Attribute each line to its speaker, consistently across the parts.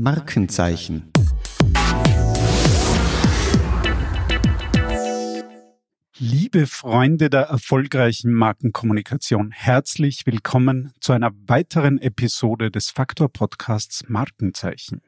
Speaker 1: Markenzeichen. Liebe Freunde der erfolgreichen Markenkommunikation, herzlich willkommen zu einer weiteren Episode des Faktor Podcasts Markenzeichen.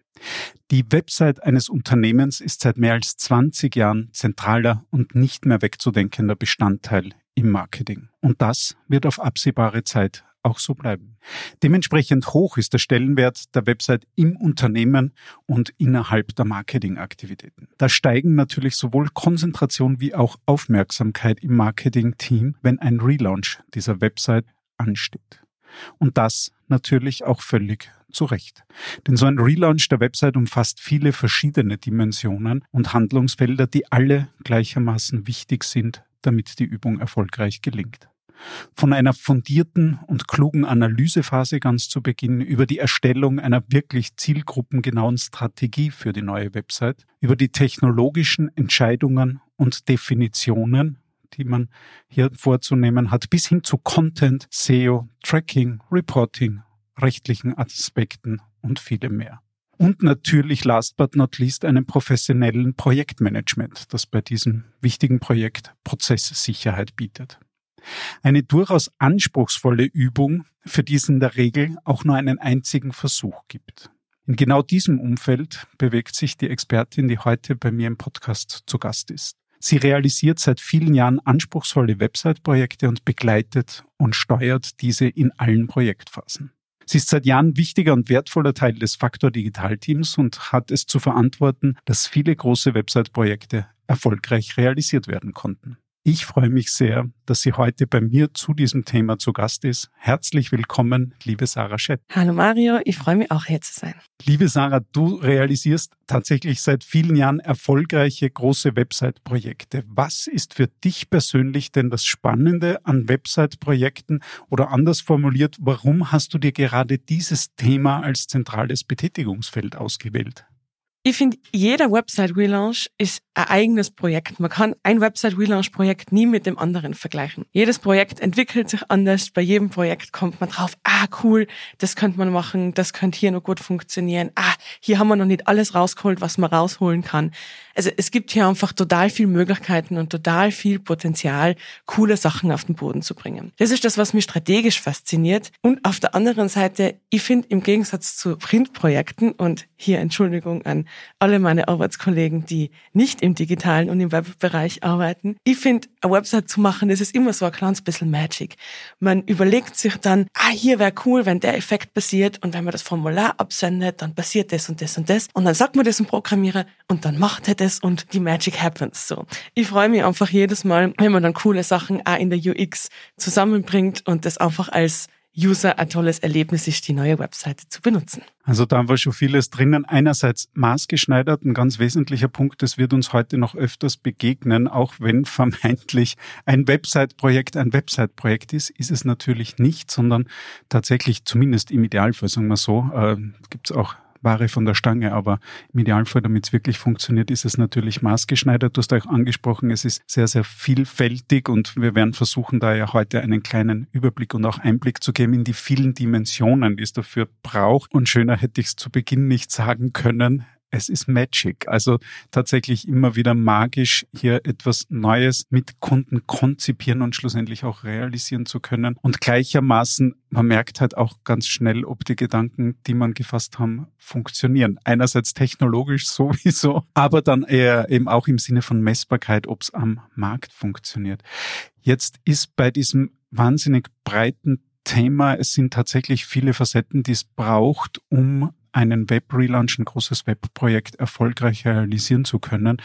Speaker 1: Die Website eines Unternehmens ist seit mehr als 20 Jahren zentraler und nicht mehr wegzudenkender Bestandteil im Marketing. Und das wird auf absehbare Zeit auch so bleiben. Dementsprechend hoch ist der Stellenwert der Website im Unternehmen und innerhalb der Marketingaktivitäten. Da steigen natürlich sowohl Konzentration wie auch Aufmerksamkeit im Marketing-Team, wenn ein Relaunch dieser Website ansteht. Und das natürlich auch völlig zu Recht. Denn so ein Relaunch der Website umfasst viele verschiedene Dimensionen und Handlungsfelder, die alle gleichermaßen wichtig sind, damit die Übung erfolgreich gelingt. Von einer fundierten und klugen Analysephase ganz zu Beginn über die Erstellung einer wirklich zielgruppengenauen Strategie für die neue Website, über die technologischen Entscheidungen und Definitionen, die man hier vorzunehmen hat, bis hin zu Content, SEO, Tracking, Reporting, rechtlichen Aspekten und vielem mehr. Und natürlich, last but not least, einem professionellen Projektmanagement, das bei diesem wichtigen Projekt Prozesssicherheit bietet. Eine durchaus anspruchsvolle Übung, für die es in der Regel auch nur einen einzigen Versuch gibt. In genau diesem Umfeld bewegt sich die Expertin, die heute bei mir im Podcast zu Gast ist. Sie realisiert seit vielen Jahren anspruchsvolle Website-Projekte und begleitet und steuert diese in allen Projektphasen. Sie ist seit Jahren wichtiger und wertvoller Teil des Faktor Digital Teams und hat es zu verantworten, dass viele große Website-Projekte erfolgreich realisiert werden konnten. Ich freue mich sehr, dass sie heute bei mir zu diesem Thema zu Gast ist. Herzlich willkommen, liebe Sarah Schett.
Speaker 2: Hallo Mario, ich freue mich auch hier zu sein.
Speaker 1: Liebe Sarah, du realisierst tatsächlich seit vielen Jahren erfolgreiche große Website-Projekte. Was ist für dich persönlich denn das Spannende an Website-Projekten oder anders formuliert, warum hast du dir gerade dieses Thema als zentrales Betätigungsfeld ausgewählt?
Speaker 2: Ich finde, jeder Website-Relaunch ist ein eigenes Projekt. Man kann ein Website-Relaunch-Projekt nie mit dem anderen vergleichen. Jedes Projekt entwickelt sich anders. Bei jedem Projekt kommt man drauf, ah, cool, das könnte man machen, das könnte hier noch gut funktionieren. Ah, hier haben wir noch nicht alles rausgeholt, was man rausholen kann. Also es gibt hier einfach total viel Möglichkeiten und total viel Potenzial, coole Sachen auf den Boden zu bringen. Das ist das, was mich strategisch fasziniert. Und auf der anderen Seite, ich finde im Gegensatz zu Printprojekten und hier Entschuldigung an alle meine Arbeitskollegen, die nicht im digitalen und im Webbereich arbeiten. Ich finde, eine Website zu machen, das ist immer so ein kleines bisschen Magic. Man überlegt sich dann, ah, hier wäre cool, wenn der Effekt passiert und wenn man das Formular absendet, dann passiert das und das und das. Und dann sagt man das dem Programmierer und dann macht er das und die Magic happens so. Ich freue mich einfach jedes Mal, wenn man dann coole Sachen auch in der UX zusammenbringt und das einfach als User ein tolles Erlebnis ist, die neue Webseite zu benutzen.
Speaker 1: Also da war schon vieles drinnen. Einerseits maßgeschneidert, ein ganz wesentlicher Punkt, das wird uns heute noch öfters begegnen, auch wenn vermeintlich ein Website-Projekt ein Website-Projekt ist, ist es natürlich nicht, sondern tatsächlich zumindest im Idealfall, sagen wir so, äh, gibt es auch Ware von der Stange. Aber im Idealfall, damit es wirklich funktioniert, ist es natürlich maßgeschneidert. Du hast auch angesprochen, es ist sehr, sehr vielfältig und wir werden versuchen, da ja heute einen kleinen Überblick und auch Einblick zu geben in die vielen Dimensionen, die es dafür braucht. Und schöner hätte ich es zu Beginn nicht sagen können es ist Magic. Also tatsächlich immer wieder magisch, hier etwas Neues mit Kunden konzipieren und schlussendlich auch realisieren zu können. Und gleichermaßen, man merkt halt auch ganz schnell, ob die Gedanken, die man gefasst haben, funktionieren. Einerseits technologisch sowieso, aber dann eher eben auch im Sinne von Messbarkeit, ob es am Markt funktioniert. Jetzt ist bei diesem wahnsinnig breiten Thema. Es sind tatsächlich viele Facetten, die es braucht, um einen Web-Relaunch, ein großes Webprojekt erfolgreich realisieren zu können.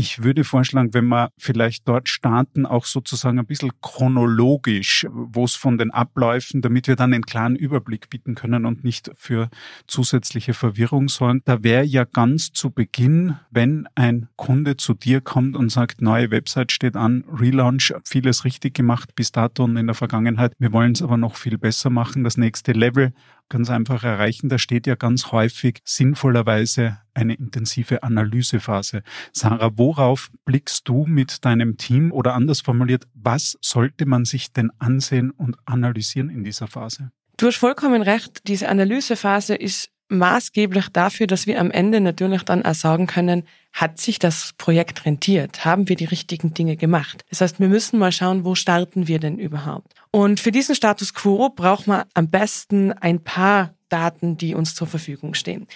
Speaker 1: Ich würde vorschlagen, wenn wir vielleicht dort starten, auch sozusagen ein bisschen chronologisch, wo es von den Abläufen, damit wir dann einen klaren Überblick bieten können und nicht für zusätzliche Verwirrung sorgen. Da wäre ja ganz zu Beginn, wenn ein Kunde zu dir kommt und sagt, neue Website steht an, Relaunch, vieles richtig gemacht bis dato und in der Vergangenheit. Wir wollen es aber noch viel besser machen. Das nächste Level ganz einfach erreichen. Da steht ja ganz häufig sinnvollerweise eine intensive Analysephase. Sarah, worauf blickst du mit deinem Team oder anders formuliert, was sollte man sich denn ansehen und analysieren in dieser Phase?
Speaker 2: Du hast vollkommen recht. Diese Analysephase ist maßgeblich dafür, dass wir am Ende natürlich dann auch sagen können, hat sich das Projekt rentiert? Haben wir die richtigen Dinge gemacht? Das heißt, wir müssen mal schauen, wo starten wir denn überhaupt? Und für diesen Status quo braucht man am besten ein paar Daten, die uns zur Verfügung stehen.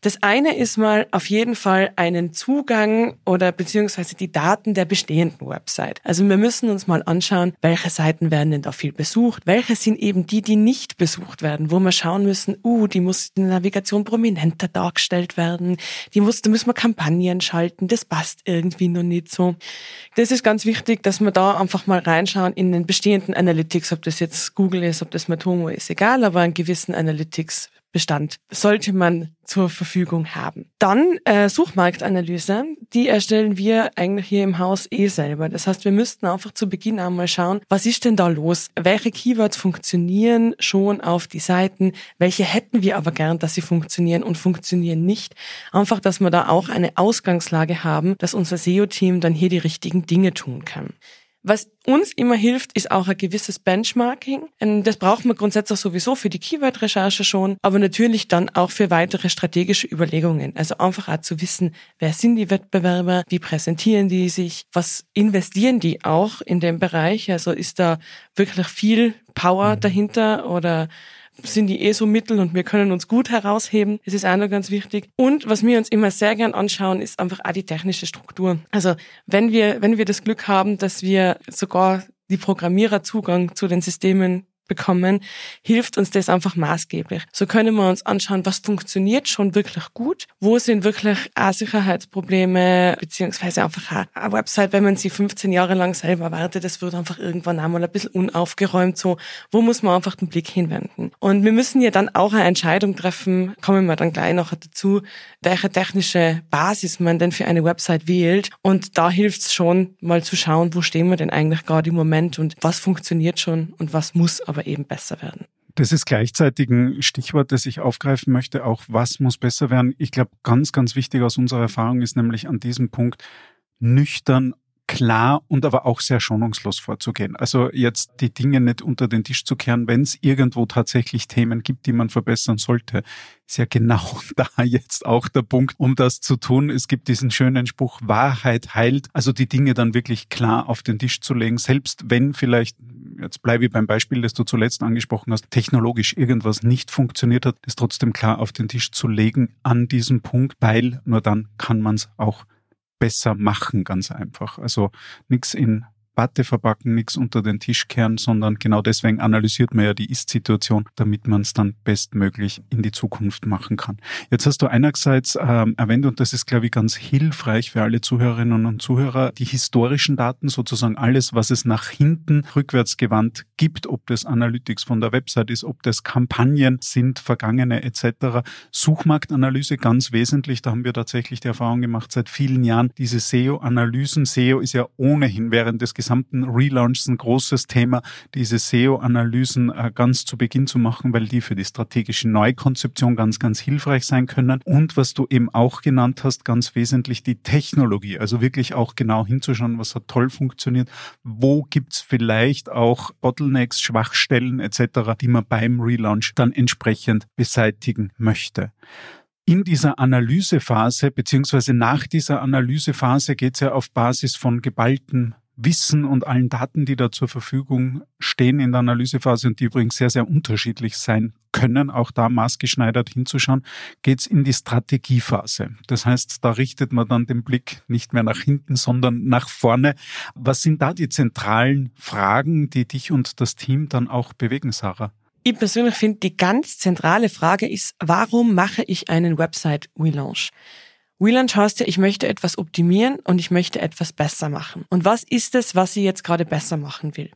Speaker 2: Das eine ist mal auf jeden Fall einen Zugang oder beziehungsweise die Daten der bestehenden Website. Also wir müssen uns mal anschauen, welche Seiten werden denn da viel besucht, welche sind eben die, die nicht besucht werden, wo wir schauen müssen, uh, die muss in der Navigation prominenter dargestellt werden, die muss, da müssen wir Kampagnen schalten, das passt irgendwie noch nicht so. Das ist ganz wichtig, dass wir da einfach mal reinschauen in den bestehenden Analytics, ob das jetzt Google ist, ob das Matomo ist, egal, aber einen gewissen Analytics Bestand sollte man zur Verfügung haben. Dann äh, Suchmarktanalyse, die erstellen wir eigentlich hier im Haus eh selber. Das heißt, wir müssten einfach zu Beginn einmal schauen, was ist denn da los? Welche Keywords funktionieren schon auf die Seiten? Welche hätten wir aber gern, dass sie funktionieren und funktionieren nicht? Einfach, dass wir da auch eine Ausgangslage haben, dass unser SEO-Team dann hier die richtigen Dinge tun kann. Was uns immer hilft, ist auch ein gewisses Benchmarking. Ähm, das braucht man grundsätzlich sowieso für die Keyword-Recherche schon, aber natürlich dann auch für weitere strategische Überlegungen. Also einfach auch zu wissen, wer sind die Wettbewerber, wie präsentieren die sich, was investieren die auch in dem Bereich. Also ist da wirklich viel Power dahinter oder sind die eh so mittel und wir können uns gut herausheben. Das ist auch noch ganz wichtig. Und was wir uns immer sehr gern anschauen, ist einfach auch die technische Struktur. Also wenn wir, wenn wir das Glück haben, dass wir sogar die Programmierer Zugang zu den Systemen bekommen, hilft uns das einfach maßgeblich. So können wir uns anschauen, was funktioniert schon wirklich gut, wo sind wirklich auch Sicherheitsprobleme, beziehungsweise einfach eine Website, wenn man sie 15 Jahre lang selber wartet, das wird einfach irgendwann einmal ein bisschen unaufgeräumt, so, wo muss man einfach den Blick hinwenden. Und wir müssen ja dann auch eine Entscheidung treffen, kommen wir dann gleich noch dazu, welche technische Basis man denn für eine Website wählt. Und da hilft es schon, mal zu schauen, wo stehen wir denn eigentlich gerade im Moment und was funktioniert schon und was muss eben besser werden.
Speaker 1: Das ist gleichzeitig ein Stichwort, das ich aufgreifen möchte. Auch was muss besser werden? Ich glaube, ganz, ganz wichtig aus unserer Erfahrung ist nämlich an diesem Punkt nüchtern klar und aber auch sehr schonungslos vorzugehen. Also jetzt die Dinge nicht unter den Tisch zu kehren, wenn es irgendwo tatsächlich Themen gibt, die man verbessern sollte. Ist ja genau da jetzt auch der Punkt, um das zu tun. Es gibt diesen schönen Spruch, Wahrheit heilt. Also die Dinge dann wirklich klar auf den Tisch zu legen, selbst wenn vielleicht jetzt bleibe ich beim Beispiel, das du zuletzt angesprochen hast, technologisch irgendwas nicht funktioniert hat, ist trotzdem klar auf den Tisch zu legen an diesem Punkt, weil nur dann kann man es auch besser machen, ganz einfach. Also nichts in Watte verpacken, nichts unter den Tisch kehren, sondern genau deswegen analysiert man ja die Ist-Situation, damit man es dann bestmöglich in die Zukunft machen kann. Jetzt hast du einerseits ähm, erwähnt, und das ist, glaube ich, ganz hilfreich für alle Zuhörerinnen und Zuhörer, die historischen Daten, sozusagen alles, was es nach hinten rückwärts gibt, ob das Analytics von der Website ist, ob das Kampagnen sind, vergangene etc. Suchmarktanalyse ganz wesentlich, da haben wir tatsächlich die Erfahrung gemacht seit vielen Jahren, diese SEO-Analysen, SEO ist ja ohnehin während des gesamten Relaunch ein großes Thema, diese SEO-Analysen äh, ganz zu Beginn zu machen, weil die für die strategische Neukonzeption ganz, ganz hilfreich sein können. Und was du eben auch genannt hast, ganz wesentlich die Technologie, also wirklich auch genau hinzuschauen, was hat toll funktioniert, wo gibt's vielleicht auch Bottlenecks, Schwachstellen etc., die man beim Relaunch dann entsprechend beseitigen möchte in dieser Analysephase beziehungsweise nach dieser Analysephase geht es ja auf Basis von geballten Wissen und allen Daten, die da zur Verfügung stehen in der Analysephase und die übrigens sehr, sehr unterschiedlich sein können, auch da maßgeschneidert hinzuschauen, geht's in die Strategiephase. Das heißt, da richtet man dann den Blick nicht mehr nach hinten, sondern nach vorne. Was sind da die zentralen Fragen, die dich und das Team dann auch bewegen, Sarah?
Speaker 2: Ich persönlich finde, die ganz zentrale Frage ist, warum mache ich einen Website-Relaunch? Wieland heißt ja, ich möchte etwas optimieren und ich möchte etwas besser machen. Und was ist es, was sie jetzt gerade besser machen will?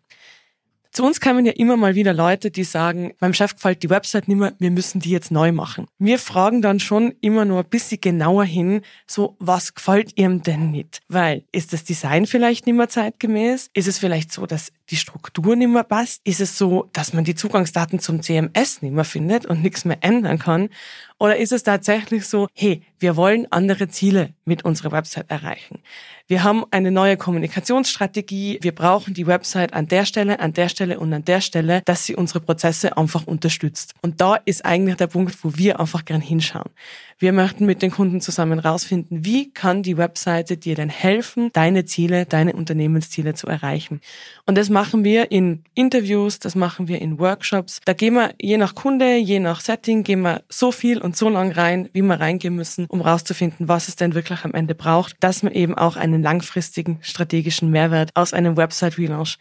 Speaker 2: Zu uns kamen ja immer mal wieder Leute, die sagen, meinem Chef gefällt die Website nicht mehr, wir müssen die jetzt neu machen. Wir fragen dann schon immer nur ein bisschen genauer hin, so, was gefällt ihm denn nicht? Weil, ist das Design vielleicht nicht mehr zeitgemäß? Ist es vielleicht so, dass die Struktur nicht mehr passt? Ist es so, dass man die Zugangsdaten zum CMS nicht mehr findet und nichts mehr ändern kann? Oder ist es tatsächlich so, hey, wir wollen andere Ziele mit unserer Website erreichen? Wir haben eine neue Kommunikationsstrategie. Wir brauchen die Website an der Stelle, an der Stelle und an der Stelle, dass sie unsere Prozesse einfach unterstützt. Und da ist eigentlich der Punkt, wo wir einfach gern hinschauen. Wir möchten mit den Kunden zusammen rausfinden, wie kann die Webseite dir denn helfen, deine Ziele, deine Unternehmensziele zu erreichen. Und das machen wir in Interviews, das machen wir in Workshops. Da gehen wir je nach Kunde, je nach Setting, gehen wir so viel so lang rein, wie wir reingehen müssen, um rauszufinden, was es denn wirklich am Ende braucht, dass man eben auch einen langfristigen strategischen Mehrwert aus einem Website-Relaunch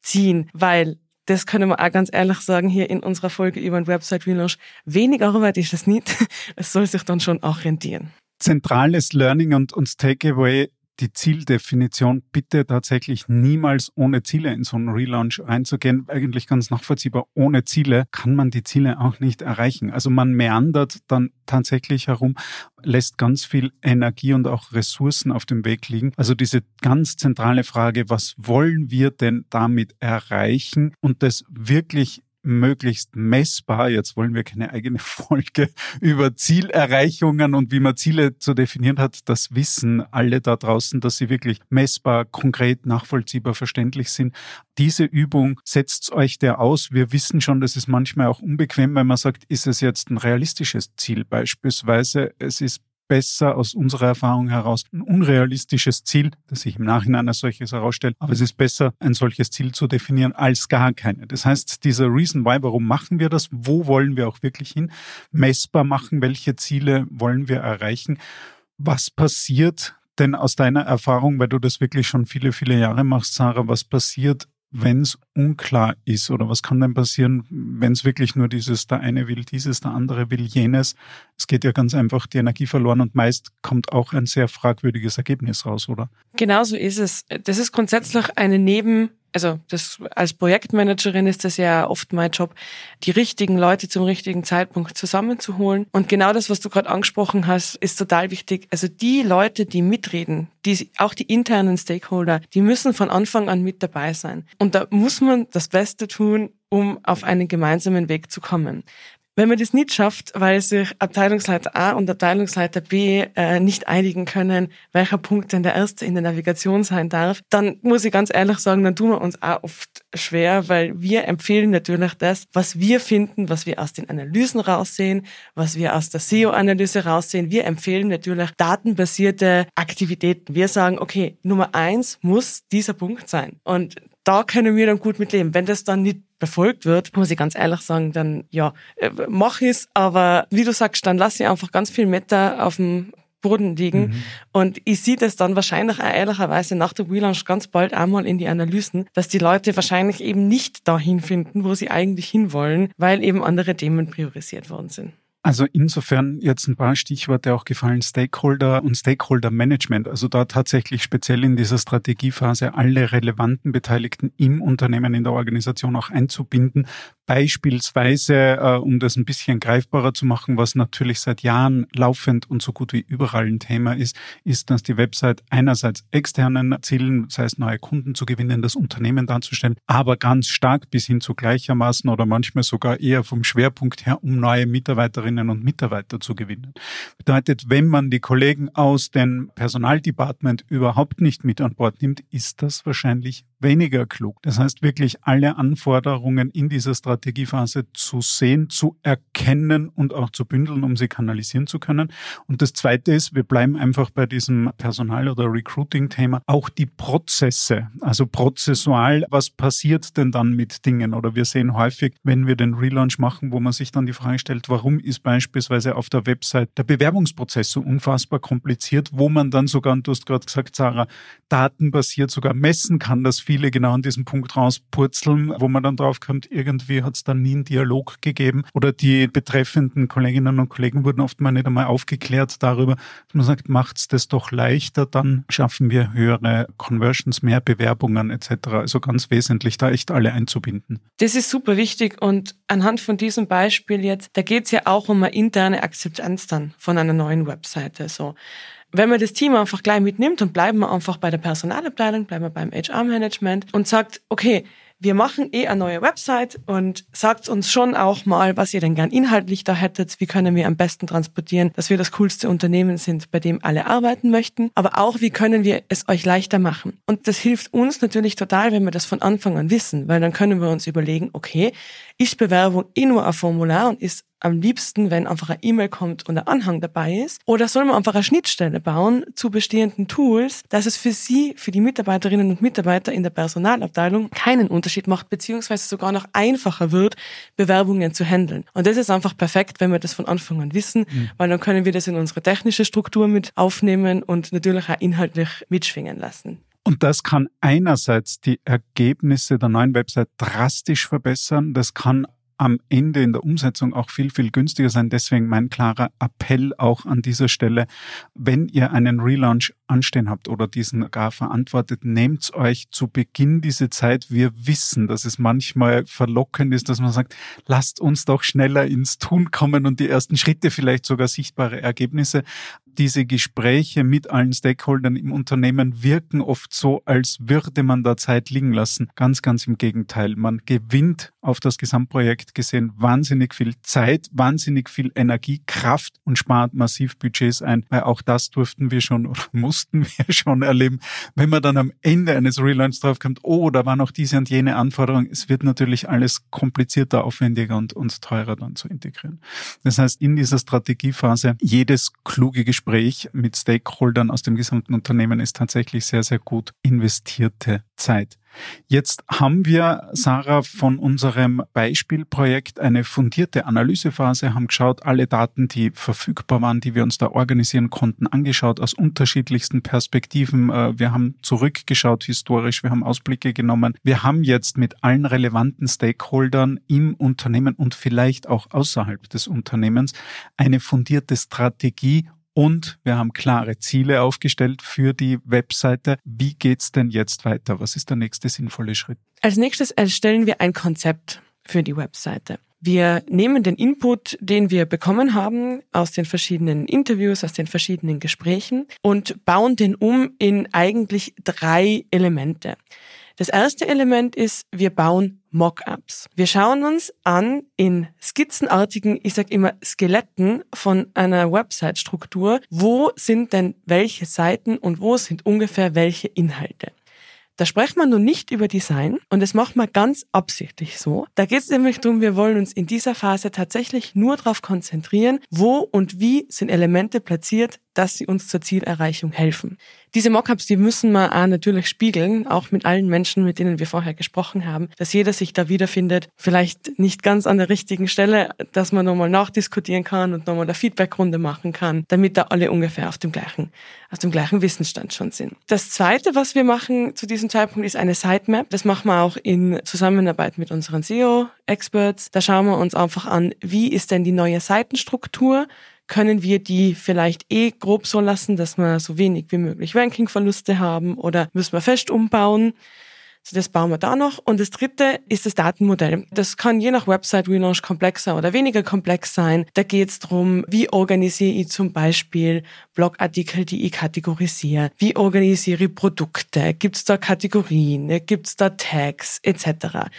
Speaker 2: ziehen, weil das können wir auch ganz ehrlich sagen, hier in unserer Folge über ein Website Relaunch. Wenig Arbeit ist es nicht. Es soll sich dann schon auch rentieren.
Speaker 1: Zentrales Learning und, und Takeaway die Zieldefinition bitte tatsächlich niemals ohne Ziele in so einen Relaunch reinzugehen. Eigentlich ganz nachvollziehbar. Ohne Ziele kann man die Ziele auch nicht erreichen. Also man meandert dann tatsächlich herum, lässt ganz viel Energie und auch Ressourcen auf dem Weg liegen. Also diese ganz zentrale Frage, was wollen wir denn damit erreichen und das wirklich möglichst messbar. Jetzt wollen wir keine eigene Folge über Zielerreichungen und wie man Ziele zu definieren hat. Das wissen alle da draußen, dass sie wirklich messbar, konkret, nachvollziehbar, verständlich sind. Diese Übung setzt euch der aus. Wir wissen schon, das ist manchmal auch unbequem, wenn man sagt, ist es jetzt ein realistisches Ziel beispielsweise? Es ist besser aus unserer Erfahrung heraus ein unrealistisches Ziel, das sich im Nachhinein als solches herausstellt. Aber es ist besser, ein solches Ziel zu definieren als gar keine. Das heißt, dieser Reason Why, warum machen wir das? Wo wollen wir auch wirklich hin? Messbar machen, welche Ziele wollen wir erreichen? Was passiert denn aus deiner Erfahrung, weil du das wirklich schon viele, viele Jahre machst, Sarah, was passiert, wenn es unklar ist? Oder was kann denn passieren, wenn es wirklich nur dieses, der eine will dieses, der andere will jenes? Es geht ja ganz einfach die Energie verloren und meist kommt auch ein sehr fragwürdiges Ergebnis raus, oder?
Speaker 2: Genau so ist es. Das ist grundsätzlich eine Neben- also das als Projektmanagerin ist das ja oft mein Job, die richtigen Leute zum richtigen Zeitpunkt zusammenzuholen. Und genau das, was du gerade angesprochen hast, ist total wichtig. Also die Leute, die mitreden, die auch die internen Stakeholder, die müssen von Anfang an mit dabei sein. Und da muss man das Beste tun, um auf einen gemeinsamen Weg zu kommen. Wenn man das nicht schafft, weil sich Abteilungsleiter A und Abteilungsleiter B äh, nicht einigen können, welcher Punkt denn der erste in der Navigation sein darf, dann muss ich ganz ehrlich sagen, dann tun wir uns auch oft schwer, weil wir empfehlen natürlich das, was wir finden, was wir aus den Analysen raussehen, was wir aus der SEO-Analyse raussehen. Wir empfehlen natürlich datenbasierte Aktivitäten. Wir sagen, okay, Nummer eins muss dieser Punkt sein. Und da können wir dann gut mitleben. Wenn das dann nicht befolgt wird, muss ich ganz ehrlich sagen, dann ja, äh, mach ich's, aber wie du sagst, dann lass ich einfach ganz viel Meta auf dem Boden liegen. Mhm. Und ich sehe das dann wahrscheinlich auch ehrlicherweise nach der Relaunch ganz bald einmal in die Analysen, dass die Leute wahrscheinlich eben nicht dahin finden, wo sie eigentlich hinwollen, weil eben andere Themen priorisiert worden sind.
Speaker 1: Also insofern jetzt ein paar Stichworte auch gefallen, Stakeholder und Stakeholder Management. Also da tatsächlich speziell in dieser Strategiephase alle relevanten Beteiligten im Unternehmen, in der Organisation auch einzubinden, Beispielsweise, äh, um das ein bisschen greifbarer zu machen, was natürlich seit Jahren laufend und so gut wie überall ein Thema ist, ist, dass die Website einerseits externen Zielen, das heißt neue Kunden zu gewinnen, das Unternehmen darzustellen, aber ganz stark bis hin zu gleichermaßen oder manchmal sogar eher vom Schwerpunkt her, um neue Mitarbeiterinnen und Mitarbeiter zu gewinnen. Bedeutet, wenn man die Kollegen aus dem Personaldepartment überhaupt nicht mit an Bord nimmt, ist das wahrscheinlich weniger klug. Das heißt, wirklich alle Anforderungen in dieser Strategiephase zu sehen, zu erkennen und auch zu bündeln, um sie kanalisieren zu können. Und das Zweite ist, wir bleiben einfach bei diesem Personal- oder Recruiting-Thema, auch die Prozesse, also prozessual, was passiert denn dann mit Dingen? Oder wir sehen häufig, wenn wir den Relaunch machen, wo man sich dann die Frage stellt, warum ist beispielsweise auf der Website der Bewerbungsprozess so unfassbar kompliziert, wo man dann sogar, und du hast gerade gesagt, Sarah, datenbasiert sogar messen kann, dass viele genau an diesem Punkt rauspurzeln, wo man dann drauf kommt, irgendwie hat es dann nie einen Dialog gegeben oder die betreffenden Kolleginnen und Kollegen wurden oft mal nicht einmal aufgeklärt darüber, dass man sagt, macht's das doch leichter, dann schaffen wir höhere Conversions, mehr Bewerbungen etc. Also ganz wesentlich, da echt alle einzubinden.
Speaker 2: Das ist super wichtig und anhand von diesem Beispiel jetzt, da geht es ja auch um eine interne Akzeptanz dann von einer neuen Webseite. So wenn man das Team einfach gleich mitnimmt und bleiben wir einfach bei der Personalabteilung, bleiben wir beim HR-Management und sagt, okay, wir machen eh eine neue Website und sagt uns schon auch mal, was ihr denn gern inhaltlich da hättet, wie können wir am besten transportieren, dass wir das coolste Unternehmen sind, bei dem alle arbeiten möchten, aber auch, wie können wir es euch leichter machen. Und das hilft uns natürlich total, wenn wir das von Anfang an wissen, weil dann können wir uns überlegen, okay, ist Bewerbung eh nur ein Formular und ist am liebsten, wenn einfach eine E-Mail kommt und ein Anhang dabei ist? Oder soll man einfach eine Schnittstelle bauen zu bestehenden Tools, dass es für Sie, für die Mitarbeiterinnen und Mitarbeiter in der Personalabteilung keinen Unterschied macht, beziehungsweise sogar noch einfacher wird, Bewerbungen zu handeln. Und das ist einfach perfekt, wenn wir das von Anfang an wissen, mhm. weil dann können wir das in unsere technische Struktur mit aufnehmen und natürlich auch inhaltlich mitschwingen lassen.
Speaker 1: Und das kann einerseits die Ergebnisse der neuen Website drastisch verbessern. Das kann am Ende in der Umsetzung auch viel, viel günstiger sein. Deswegen mein klarer Appell auch an dieser Stelle, wenn ihr einen Relaunch anstehen habt oder diesen gar verantwortet, nehmt euch zu Beginn diese Zeit. Wir wissen, dass es manchmal verlockend ist, dass man sagt, lasst uns doch schneller ins Tun kommen und die ersten Schritte vielleicht sogar sichtbare Ergebnisse diese Gespräche mit allen Stakeholdern im Unternehmen wirken oft so, als würde man da Zeit liegen lassen. Ganz, ganz im Gegenteil. Man gewinnt auf das Gesamtprojekt gesehen wahnsinnig viel Zeit, wahnsinnig viel Energie, Kraft und spart massiv Budgets ein, weil auch das durften wir schon oder mussten wir schon erleben. Wenn man dann am Ende eines Relaunch draufkommt, oh, da war noch diese und jene Anforderung, es wird natürlich alles komplizierter, aufwendiger und, und teurer dann zu integrieren. Das heißt, in dieser Strategiephase jedes kluge Gespräch mit Stakeholdern aus dem gesamten Unternehmen ist tatsächlich sehr, sehr gut investierte Zeit. Jetzt haben wir, Sarah, von unserem Beispielprojekt eine fundierte Analysephase, haben geschaut, alle Daten, die verfügbar waren, die wir uns da organisieren konnten, angeschaut aus unterschiedlichsten Perspektiven. Äh, wir haben zurückgeschaut historisch, wir haben Ausblicke genommen. Wir haben jetzt mit allen relevanten Stakeholdern im Unternehmen und vielleicht auch außerhalb des Unternehmens eine fundierte Strategie und wir haben klare Ziele aufgestellt für die Webseite. Wie geht's denn jetzt weiter? Was ist der nächste sinnvolle Schritt?
Speaker 2: Als nächstes erstellen wir ein Konzept für die Webseite. Wir nehmen den Input, den wir bekommen haben aus den verschiedenen Interviews, aus den verschiedenen Gesprächen und bauen den um in eigentlich drei Elemente. Das erste Element ist, wir bauen Mockups. Wir schauen uns an in skizzenartigen, ich sag immer Skeletten von einer Website-Struktur, wo sind denn welche Seiten und wo sind ungefähr welche Inhalte. Da sprechen wir nun nicht über Design und das macht man ganz absichtlich so. Da geht es nämlich darum, wir wollen uns in dieser Phase tatsächlich nur darauf konzentrieren, wo und wie sind Elemente platziert, dass sie uns zur Zielerreichung helfen. Diese Mockups, die müssen wir auch natürlich spiegeln, auch mit allen Menschen, mit denen wir vorher gesprochen haben, dass jeder sich da wiederfindet. Vielleicht nicht ganz an der richtigen Stelle, dass man nochmal nachdiskutieren kann und nochmal eine Feedbackrunde machen kann, damit da alle ungefähr auf dem gleichen, auf dem gleichen Wissensstand schon sind. Das zweite, was wir machen zu diesem Zeitpunkt, ist eine Sitemap. Das machen wir auch in Zusammenarbeit mit unseren SEO-Experts. Da schauen wir uns einfach an, wie ist denn die neue Seitenstruktur? Können wir die vielleicht eh grob so lassen, dass wir so wenig wie möglich Rankingverluste haben oder müssen wir fest umbauen? So, das bauen wir da noch. Und das dritte ist das Datenmodell. Das kann je nach Website Relaunch komplexer oder weniger komplex sein. Da geht es darum, wie organisiere ich zum Beispiel Blogartikel, die ich kategorisiere? Wie organisiere ich Produkte? Gibt es da Kategorien? Gibt es da Tags etc.?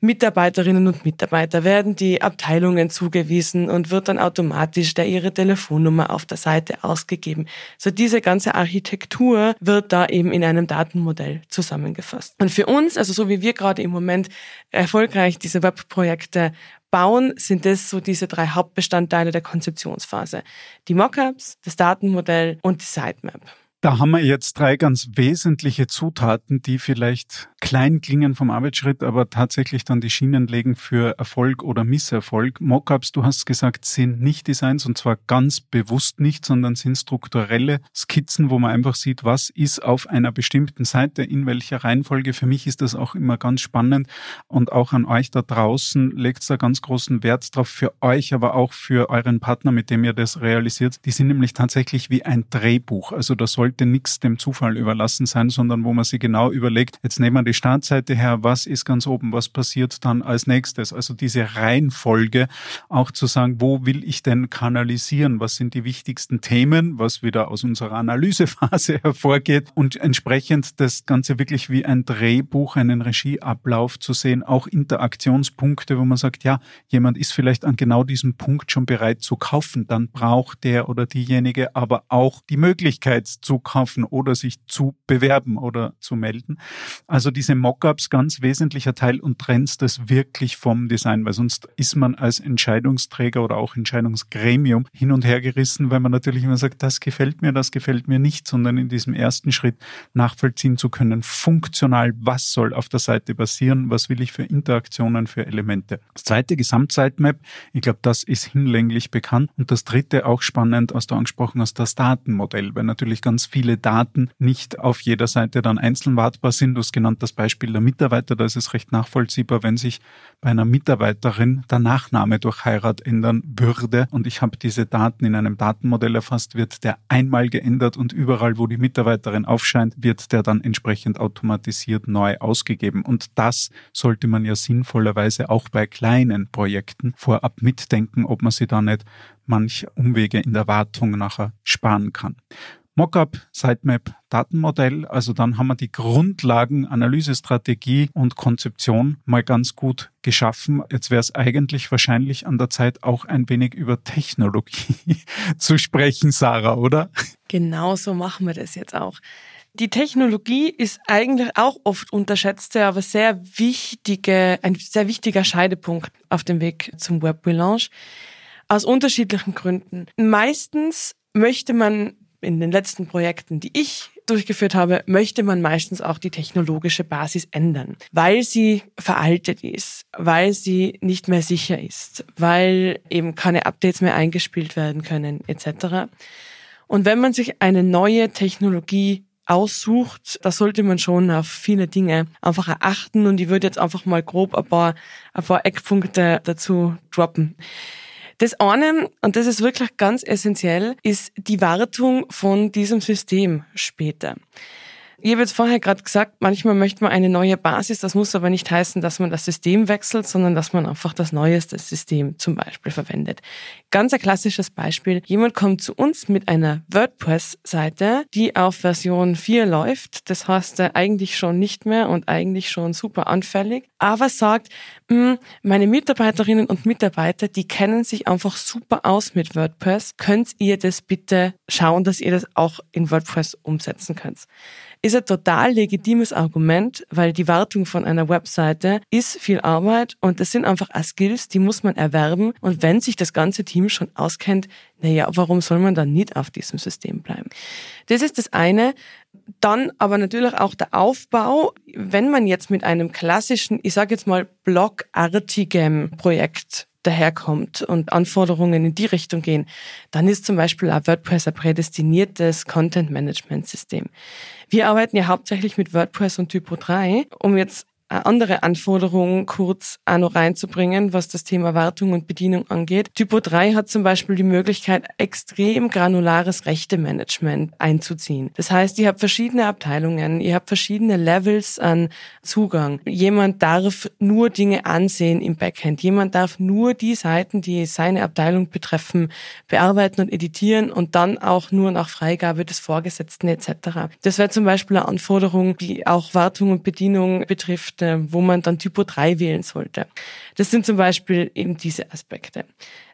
Speaker 2: Mitarbeiterinnen und Mitarbeiter werden die Abteilungen zugewiesen und wird dann automatisch der ihre Telefonnummer auf der Seite ausgegeben. So diese ganze Architektur wird da eben in einem Datenmodell zusammengefasst. Und für uns, also so wie wir gerade im Moment erfolgreich diese Webprojekte bauen, sind das so diese drei Hauptbestandteile der Konzeptionsphase. Die Mockups, das Datenmodell und die Sitemap.
Speaker 1: Da haben wir jetzt drei ganz wesentliche Zutaten, die vielleicht klein klingen vom Arbeitsschritt, aber tatsächlich dann die Schienen legen für Erfolg oder Misserfolg. Mockups, du hast gesagt, sind nicht Designs und zwar ganz bewusst nicht, sondern sind strukturelle Skizzen, wo man einfach sieht, was ist auf einer bestimmten Seite, in welcher Reihenfolge. Für mich ist das auch immer ganz spannend und auch an euch da draußen legt da ganz großen Wert drauf, für euch, aber auch für euren Partner, mit dem ihr das realisiert. Die sind nämlich tatsächlich wie ein Drehbuch. Also da soll sollte nichts dem Zufall überlassen sein, sondern wo man sich genau überlegt, jetzt nehmen wir die Startseite her, was ist ganz oben, was passiert dann als nächstes. Also diese Reihenfolge auch zu sagen, wo will ich denn kanalisieren, was sind die wichtigsten Themen, was wieder aus unserer Analysephase hervorgeht? Und entsprechend das Ganze wirklich wie ein Drehbuch, einen Regieablauf zu sehen, auch Interaktionspunkte, wo man sagt, ja, jemand ist vielleicht an genau diesem Punkt schon bereit zu kaufen, dann braucht der oder diejenige aber auch die Möglichkeit zu kaufen oder sich zu bewerben oder zu melden. Also diese Mockups ganz wesentlicher Teil und trennst das wirklich vom Design, weil sonst ist man als Entscheidungsträger oder auch Entscheidungsgremium hin und her gerissen, weil man natürlich immer sagt, das gefällt mir, das gefällt mir nicht, sondern in diesem ersten Schritt nachvollziehen zu können, funktional, was soll auf der Seite passieren, was will ich für Interaktionen, für Elemente. Das zweite Gesamtsitemap, ich glaube, das ist hinlänglich bekannt. Und das dritte auch spannend, was du angesprochen hast, das Datenmodell, weil natürlich ganz viele Daten nicht auf jeder Seite dann einzeln wartbar sind. Du hast genannt das Beispiel der Mitarbeiter, da ist es recht nachvollziehbar, wenn sich bei einer Mitarbeiterin der Nachname durch Heirat ändern würde und ich habe diese Daten in einem Datenmodell erfasst, wird der einmal geändert und überall, wo die Mitarbeiterin aufscheint, wird der dann entsprechend automatisiert neu ausgegeben. Und das sollte man ja sinnvollerweise auch bei kleinen Projekten vorab mitdenken, ob man sie da nicht manch Umwege in der Wartung nachher sparen kann. Mockup, Sitemap, Datenmodell. Also dann haben wir die Grundlagen, Analysestrategie und Konzeption mal ganz gut geschaffen. Jetzt wäre es eigentlich wahrscheinlich an der Zeit, auch ein wenig über Technologie zu sprechen, Sarah, oder?
Speaker 2: Genau so machen wir das jetzt auch. Die Technologie ist eigentlich auch oft unterschätzte, aber sehr wichtige, ein sehr wichtiger Scheidepunkt auf dem Weg zum Web Relaunch. Aus unterschiedlichen Gründen. Meistens möchte man in den letzten Projekten, die ich durchgeführt habe, möchte man meistens auch die technologische Basis ändern, weil sie veraltet ist, weil sie nicht mehr sicher ist, weil eben keine Updates mehr eingespielt werden können etc. Und wenn man sich eine neue Technologie aussucht, da sollte man schon auf viele Dinge einfach erachten und ich würde jetzt einfach mal grob ein paar, ein paar Eckpunkte dazu droppen. Das eine, und das ist wirklich ganz essentiell, ist die Wartung von diesem System später. Ich habe jetzt vorher gerade gesagt, manchmal möchte man eine neue Basis. Das muss aber nicht heißen, dass man das System wechselt, sondern dass man einfach das neueste System zum Beispiel verwendet. Ganz ein klassisches Beispiel. Jemand kommt zu uns mit einer WordPress-Seite, die auf Version 4 läuft. Das heißt äh, eigentlich schon nicht mehr und eigentlich schon super anfällig. Aber sagt, hm, meine Mitarbeiterinnen und Mitarbeiter, die kennen sich einfach super aus mit WordPress. Könnt ihr das bitte schauen, dass ihr das auch in WordPress umsetzen könnt? Ist ein total legitimes Argument, weil die Wartung von einer Webseite ist viel Arbeit und das sind einfach auch Skills, die muss man erwerben. Und wenn sich das ganze Team schon auskennt, naja, warum soll man dann nicht auf diesem System bleiben? Das ist das eine. Dann aber natürlich auch der Aufbau. Wenn man jetzt mit einem klassischen, ich sage jetzt mal, blogartigem Projekt daherkommt und Anforderungen in die Richtung gehen, dann ist zum Beispiel auch WordPress ein prädestiniertes Content-Management-System. Wir arbeiten ja hauptsächlich mit WordPress und Typo 3, um jetzt andere Anforderungen kurz auch noch reinzubringen, was das Thema Wartung und Bedienung angeht. Typo 3 hat zum Beispiel die Möglichkeit, extrem granulares Rechtemanagement einzuziehen. Das heißt, ihr habt verschiedene Abteilungen, ihr habt verschiedene Levels an Zugang. Jemand darf nur Dinge ansehen im Backend. Jemand darf nur die Seiten, die seine Abteilung betreffen, bearbeiten und editieren und dann auch nur nach Freigabe des Vorgesetzten etc. Das wäre zum Beispiel eine Anforderung, die auch Wartung und Bedienung betrifft wo man dann Typo 3 wählen sollte. Das sind zum Beispiel eben diese Aspekte.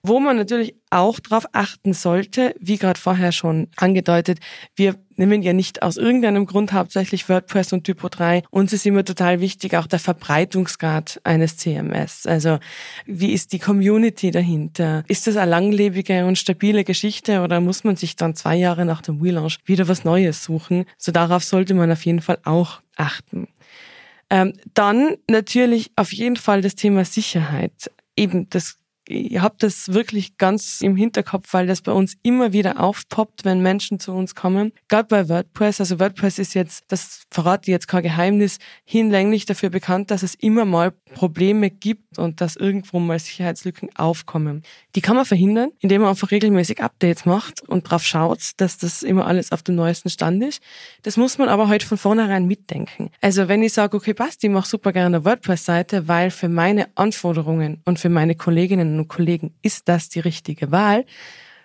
Speaker 2: Wo man natürlich auch darauf achten sollte, wie gerade vorher schon angedeutet, wir nehmen ja nicht aus irgendeinem Grund hauptsächlich WordPress und Typo 3. Uns ist immer total wichtig auch der Verbreitungsgrad eines CMS. Also wie ist die Community dahinter? Ist das eine langlebige und stabile Geschichte oder muss man sich dann zwei Jahre nach dem Relaunch wieder was Neues suchen? So darauf sollte man auf jeden Fall auch achten. Ähm, dann natürlich auf jeden Fall das Thema Sicherheit. Eben, das ich habe das wirklich ganz im Hinterkopf, weil das bei uns immer wieder aufpoppt, wenn Menschen zu uns kommen. Gerade bei WordPress, also WordPress ist jetzt, das verrate ich jetzt kein Geheimnis, hinlänglich dafür bekannt, dass es immer mal Probleme gibt und dass irgendwo mal Sicherheitslücken aufkommen. Die kann man verhindern, indem man einfach regelmäßig Updates macht und drauf schaut, dass das immer alles auf dem neuesten Stand ist. Das muss man aber heute halt von vornherein mitdenken. Also wenn ich sage, okay, passt, ich mache super gerne eine WordPress-Seite, weil für meine Anforderungen und für meine Kolleginnen und Kollegen ist das die richtige Wahl,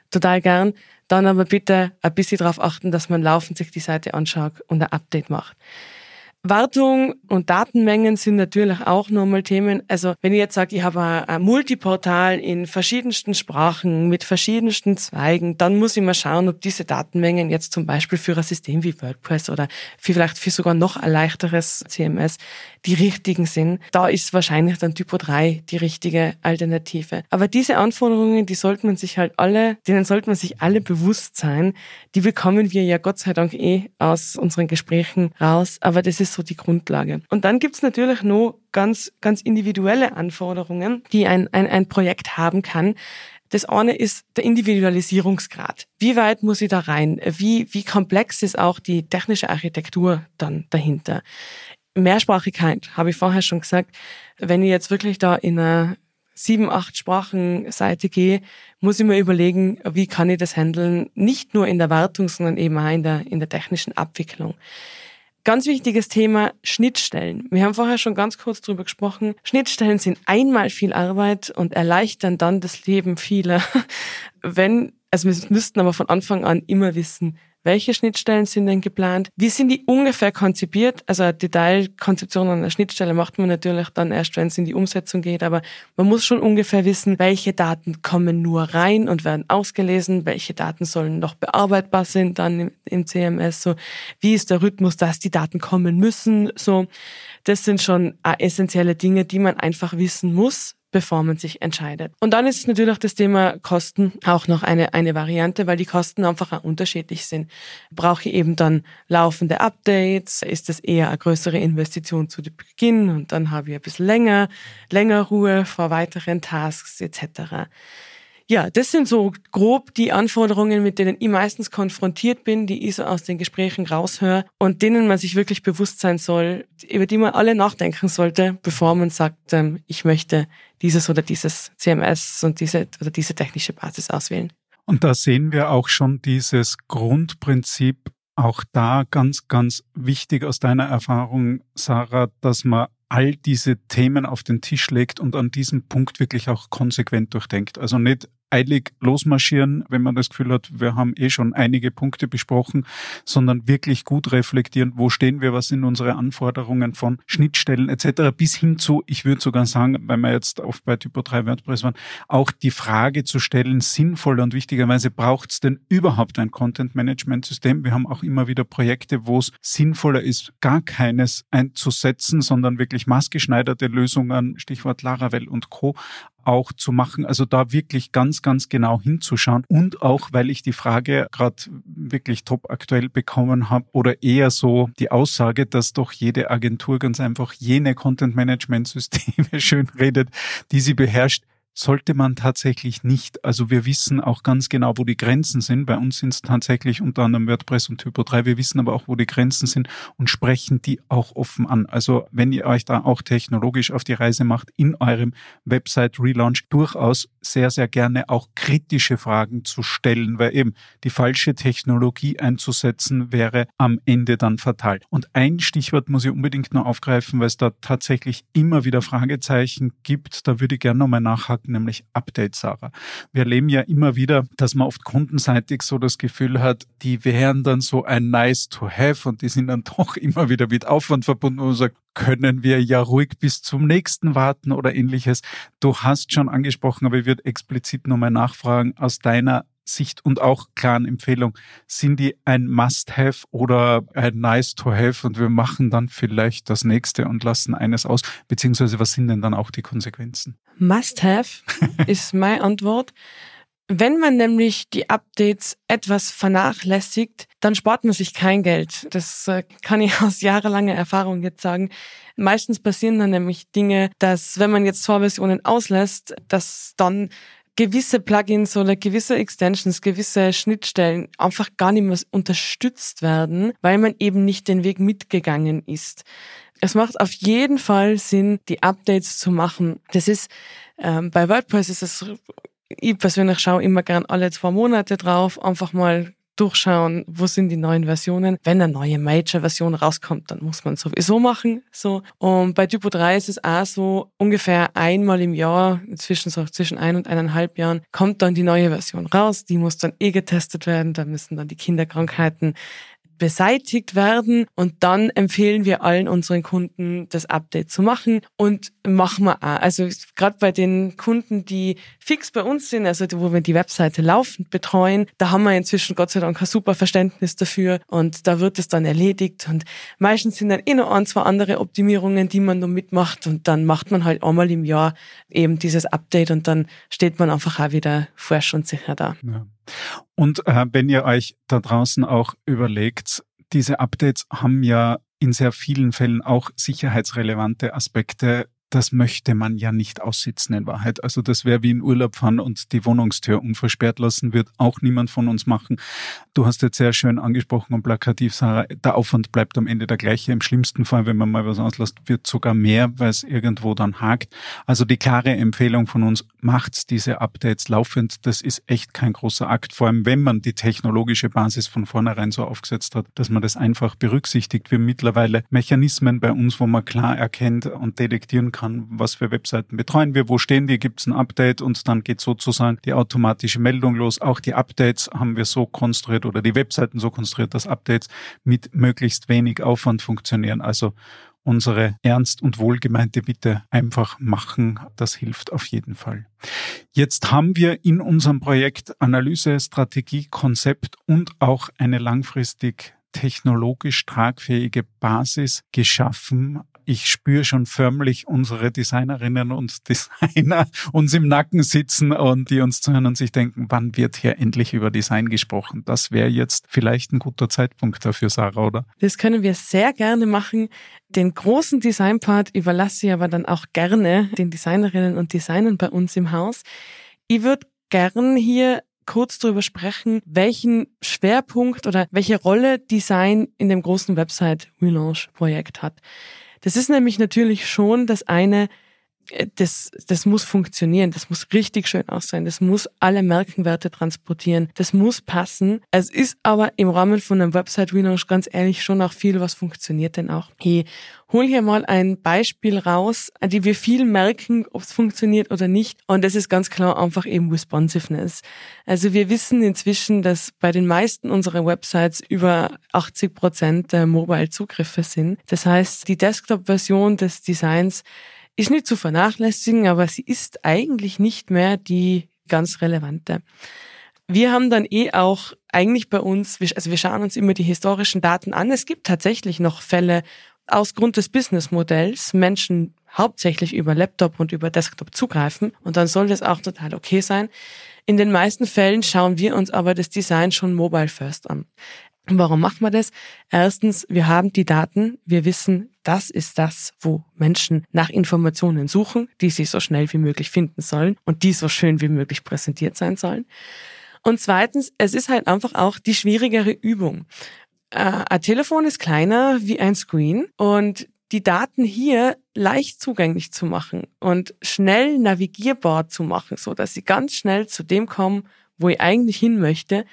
Speaker 2: total gern, dann aber bitte ein bisschen darauf achten, dass man laufend sich die Seite anschaut und ein Update macht. Wartung und Datenmengen sind natürlich auch nochmal Themen. Also wenn ich jetzt sage, ich habe ein Multiportal in verschiedensten Sprachen mit verschiedensten Zweigen, dann muss ich mal schauen, ob diese Datenmengen jetzt zum Beispiel für ein System wie WordPress oder vielleicht für sogar noch ein leichteres CMS die richtigen sind. Da ist wahrscheinlich dann Typo 3 die richtige Alternative. Aber diese Anforderungen, die sollte man sich halt alle, denen sollte man sich alle bewusst sein. Die bekommen wir ja Gott sei Dank eh aus unseren Gesprächen raus. Aber das ist so die Grundlage. Und dann gibt's natürlich noch ganz, ganz individuelle Anforderungen, die ein, ein, ein Projekt haben kann. Das eine ist der Individualisierungsgrad. Wie weit muss ich da rein? Wie, wie komplex ist auch die technische Architektur dann dahinter? Mehrsprachigkeit, habe ich vorher schon gesagt. Wenn ich jetzt wirklich da in einer sieben, acht Sprachen Seite gehe, muss ich mir überlegen, wie kann ich das handeln? Nicht nur in der Wartung, sondern eben auch in der, in der technischen Abwicklung. Ganz wichtiges Thema Schnittstellen. Wir haben vorher schon ganz kurz drüber gesprochen. Schnittstellen sind einmal viel Arbeit und erleichtern dann das Leben vieler. Wenn, also wir müssten aber von Anfang an immer wissen, welche Schnittstellen sind denn geplant? Wie sind die ungefähr konzipiert? Also eine Detailkonzeption einer Schnittstelle macht man natürlich dann erst, wenn es in die Umsetzung geht, aber man muss schon ungefähr wissen, welche Daten kommen nur rein und werden ausgelesen, welche Daten sollen noch bearbeitbar sind dann im, im CMS, so wie ist der Rhythmus, dass die Daten kommen müssen, so. Das sind schon essentielle Dinge, die man einfach wissen muss, bevor man sich entscheidet. Und dann ist natürlich das Thema Kosten auch noch eine, eine Variante, weil die Kosten einfach auch unterschiedlich sind. Brauche ich eben dann laufende Updates? Ist das eher eine größere Investition zu Beginn und dann habe ich ein bisschen länger, länger Ruhe vor weiteren Tasks etc. Ja, das sind so grob die Anforderungen, mit denen ich meistens konfrontiert bin, die ich so aus den Gesprächen raushöre und denen man sich wirklich bewusst sein soll, über die man alle nachdenken sollte, bevor man sagt, ähm, ich möchte dieses oder dieses CMS und diese oder diese technische Basis auswählen.
Speaker 1: Und da sehen wir auch schon dieses Grundprinzip, auch da ganz, ganz wichtig aus deiner Erfahrung, Sarah, dass man all diese Themen auf den Tisch legt und an diesem Punkt wirklich auch konsequent durchdenkt. Also nicht eilig losmarschieren, wenn man das Gefühl hat, wir haben eh schon einige Punkte besprochen, sondern wirklich gut reflektieren, wo stehen wir, was sind unsere Anforderungen von Schnittstellen etc. bis hin zu, ich würde sogar sagen, weil wir jetzt oft bei Typo 3 WordPress waren, auch die Frage zu stellen, sinnvoll und wichtigerweise braucht es denn überhaupt ein Content-Management-System? Wir haben auch immer wieder Projekte, wo es sinnvoller ist, gar keines einzusetzen, sondern wirklich maßgeschneiderte Lösungen, Stichwort Laravel und Co auch zu machen. Also da wirklich ganz, ganz genau hinzuschauen. Und auch, weil ich die Frage gerade wirklich top aktuell bekommen habe oder eher so die Aussage, dass doch jede Agentur ganz einfach jene Content-Management-Systeme schön redet, die sie beherrscht, sollte man tatsächlich nicht. Also wir wissen auch ganz genau, wo die Grenzen sind. Bei uns sind es tatsächlich unter anderem WordPress und Typo 3. Wir wissen aber auch, wo die Grenzen sind und sprechen die auch offen an. Also wenn ihr euch da auch technologisch auf die Reise macht, in eurem Website Relaunch durchaus sehr, sehr gerne auch kritische Fragen zu stellen, weil eben die falsche Technologie einzusetzen wäre am Ende dann fatal. Und ein Stichwort muss ich unbedingt noch aufgreifen, weil es da tatsächlich immer wieder Fragezeichen gibt. Da würde ich gerne nochmal nachhaken packen, nämlich Update, Sarah. Wir erleben ja immer wieder, dass man oft kundenseitig so das Gefühl hat, die wären dann so ein nice to have und die sind dann doch immer wieder mit Aufwand verbunden und man sagt, können wir ja ruhig bis zum nächsten warten oder ähnliches. Du hast schon angesprochen, aber ich würde explizit nochmal nachfragen, aus deiner Sicht und auch klaren Empfehlung, sind die ein Must-Have oder ein Nice-to-Have und wir machen dann vielleicht das nächste und lassen eines aus? Beziehungsweise was sind denn dann auch die Konsequenzen?
Speaker 2: Must-Have ist meine Antwort. Wenn man nämlich die Updates etwas vernachlässigt, dann spart man sich kein Geld. Das äh, kann ich aus jahrelanger Erfahrung jetzt sagen. Meistens passieren dann nämlich Dinge, dass wenn man jetzt zwei Versionen auslässt, dass dann gewisse Plugins oder gewisse Extensions, gewisse Schnittstellen einfach gar nicht mehr unterstützt werden, weil man eben nicht den Weg mitgegangen ist. Es macht auf jeden Fall Sinn, die Updates zu machen. Das ist ähm, bei WordPress ist es ich persönlich schaue immer gern alle zwei Monate drauf, einfach mal durchschauen, wo sind die neuen Versionen. Wenn eine neue Major-Version rauskommt, dann muss man sowieso machen. So. Und bei Typo 3 ist es auch so, ungefähr einmal im Jahr, zwischen so zwischen ein und eineinhalb Jahren, kommt dann die neue Version raus. Die muss dann eh getestet werden. Da müssen dann die Kinderkrankheiten beseitigt werden. Und dann empfehlen wir allen unseren Kunden, das Update zu machen und machen wir auch. Also gerade bei den Kunden, die fix bei uns sind, also wo wir die Webseite laufend betreuen, da haben wir inzwischen Gott sei Dank ein super Verständnis dafür und da wird es dann erledigt und meistens sind dann eh noch ein, zwei andere Optimierungen, die man noch mitmacht und dann macht man halt einmal im Jahr eben dieses Update und dann steht man einfach auch wieder frisch und sicher da. Ja.
Speaker 1: Und äh, wenn ihr euch da draußen auch überlegt, diese Updates haben ja in sehr vielen Fällen auch sicherheitsrelevante Aspekte das möchte man ja nicht aussitzen in Wahrheit. Also das wäre wie in Urlaub fahren und die Wohnungstür unversperrt lassen, wird auch niemand von uns machen. Du hast jetzt sehr schön angesprochen und plakativ, Sarah, der Aufwand bleibt am Ende der gleiche. Im schlimmsten Fall, wenn man mal was auslässt, wird sogar mehr, weil es irgendwo dann hakt. Also die klare Empfehlung von uns, macht diese Updates laufend. Das ist echt kein großer Akt, vor allem wenn man die technologische Basis von vornherein so aufgesetzt hat, dass man das einfach berücksichtigt. Wir haben mittlerweile Mechanismen bei uns, wo man klar erkennt und detektieren kann, kann, was für Webseiten betreuen wir, wo stehen die, gibt es ein Update und dann geht sozusagen die automatische Meldung los. Auch die Updates haben wir so konstruiert oder die Webseiten so konstruiert, dass Updates mit möglichst wenig Aufwand funktionieren. Also unsere ernst und wohlgemeinte Bitte einfach machen. Das hilft auf jeden Fall. Jetzt haben wir in unserem Projekt Analyse, Strategie, Konzept und auch eine langfristig technologisch tragfähige Basis geschaffen, ich spüre schon förmlich unsere Designerinnen und Designer uns im Nacken sitzen und die uns zuhören und sich denken, wann wird hier endlich über Design gesprochen? Das wäre jetzt vielleicht ein guter Zeitpunkt dafür, Sarah, oder?
Speaker 2: Das können wir sehr gerne machen. Den großen Designpart überlasse ich aber dann auch gerne den Designerinnen und Designern bei uns im Haus. Ich würde gern hier kurz darüber sprechen, welchen Schwerpunkt oder welche Rolle Design in dem großen Website Relaunch Projekt hat. Das ist nämlich natürlich schon das eine, das, das muss funktionieren, das muss richtig schön aussehen, das muss alle Merkenwerte transportieren, das muss passen. Es ist aber im Rahmen von einem Website-Relaunch ganz ehrlich schon auch viel, was funktioniert denn auch. Ich hol hier mal ein Beispiel raus, an dem wir viel merken, ob es funktioniert oder nicht. Und das ist ganz klar einfach eben Responsiveness. Also wir wissen inzwischen, dass bei den meisten unserer Websites über 80 Prozent der Mobile-Zugriffe sind. Das heißt, die Desktop-Version des Designs ist nicht zu vernachlässigen, aber sie ist eigentlich nicht mehr die ganz relevante. Wir haben dann eh auch eigentlich bei uns, also wir schauen uns immer die historischen Daten an. Es gibt tatsächlich noch Fälle aus Grund des Businessmodells Menschen hauptsächlich über Laptop und über Desktop zugreifen und dann soll das auch total okay sein. In den meisten Fällen schauen wir uns aber das Design schon mobile first an. Warum machen wir das? Erstens, wir haben die Daten, wir wissen, das ist das, wo Menschen nach Informationen suchen, die sie so schnell wie möglich finden sollen und die so schön wie möglich präsentiert sein sollen. Und zweitens, es ist halt einfach auch die schwierigere Übung. Äh, ein Telefon ist kleiner wie ein Screen und die Daten hier leicht zugänglich zu machen und schnell navigierbar zu machen, so dass sie ganz schnell zu dem kommen, wo ich eigentlich hin möchte,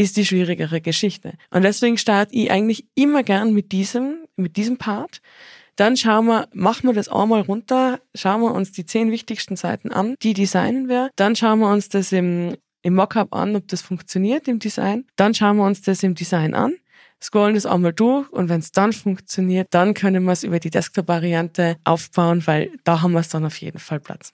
Speaker 2: ist die schwierigere Geschichte. Und deswegen starte ich eigentlich immer gern mit diesem, mit diesem Part. Dann schauen wir, machen wir das einmal runter, schauen wir uns die zehn wichtigsten Seiten an, die designen wir. Dann schauen wir uns das im, im Mockup an, ob das funktioniert im Design. Dann schauen wir uns das im Design an scrollen das einmal durch und wenn es dann funktioniert, dann können wir es über die Desktop-Variante aufbauen, weil da haben wir es dann auf jeden Fall Platz.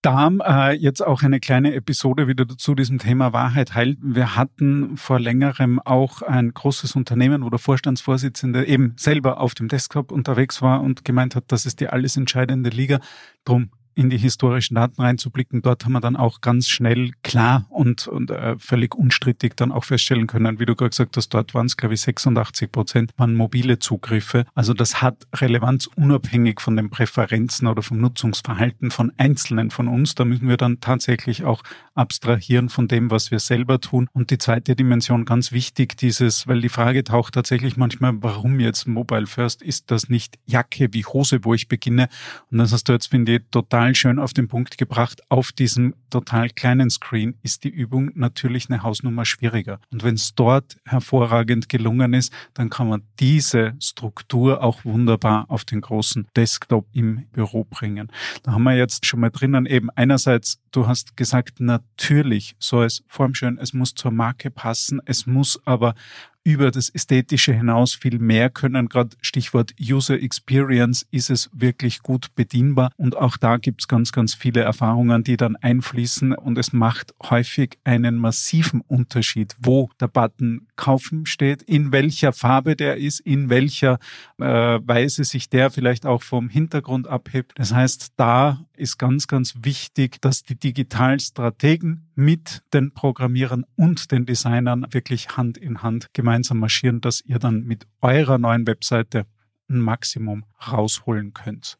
Speaker 1: Da äh, jetzt auch eine kleine Episode wieder zu diesem Thema Wahrheit heilt. Wir hatten vor längerem auch ein großes Unternehmen, wo der Vorstandsvorsitzende eben selber auf dem Desktop unterwegs war und gemeint hat, das ist die alles entscheidende Liga. Drum in die historischen Daten reinzublicken. Dort haben wir dann auch ganz schnell klar und, und äh, völlig unstrittig dann auch feststellen können, wie du gerade gesagt hast, dort waren es, glaube ich, 86 Prozent waren mobile Zugriffe. Also das hat Relevanz unabhängig von den Präferenzen oder vom Nutzungsverhalten von Einzelnen von uns. Da müssen wir dann tatsächlich auch abstrahieren von dem, was wir selber tun. Und die zweite Dimension, ganz wichtig, dieses, weil die Frage taucht tatsächlich manchmal, warum jetzt Mobile First? Ist das nicht Jacke wie Hose, wo ich beginne? Und das hast du jetzt, finde ich, total schön auf den Punkt gebracht. Auf diesem total kleinen Screen ist die Übung natürlich eine Hausnummer schwieriger. Und wenn es dort hervorragend gelungen ist, dann kann man diese Struktur auch wunderbar auf den großen Desktop im Büro bringen. Da haben wir jetzt schon mal drinnen eben einerseits, du hast gesagt, natürlich soll es formschön, es muss zur Marke passen, es muss aber über das Ästhetische hinaus viel mehr können. Gerade Stichwort User Experience ist es wirklich gut bedienbar. Und auch da gibt es ganz, ganz viele Erfahrungen, die dann einfließen. Und es macht häufig einen massiven Unterschied, wo der Button kaufen steht, in welcher Farbe der ist, in welcher äh, Weise sich der vielleicht auch vom Hintergrund abhebt. Das heißt, da ist ganz, ganz wichtig, dass die Digitalstrategen mit den Programmierern und den Designern wirklich Hand in Hand gemeinsam marschieren, dass ihr dann mit eurer neuen Webseite ein Maximum rausholen könnt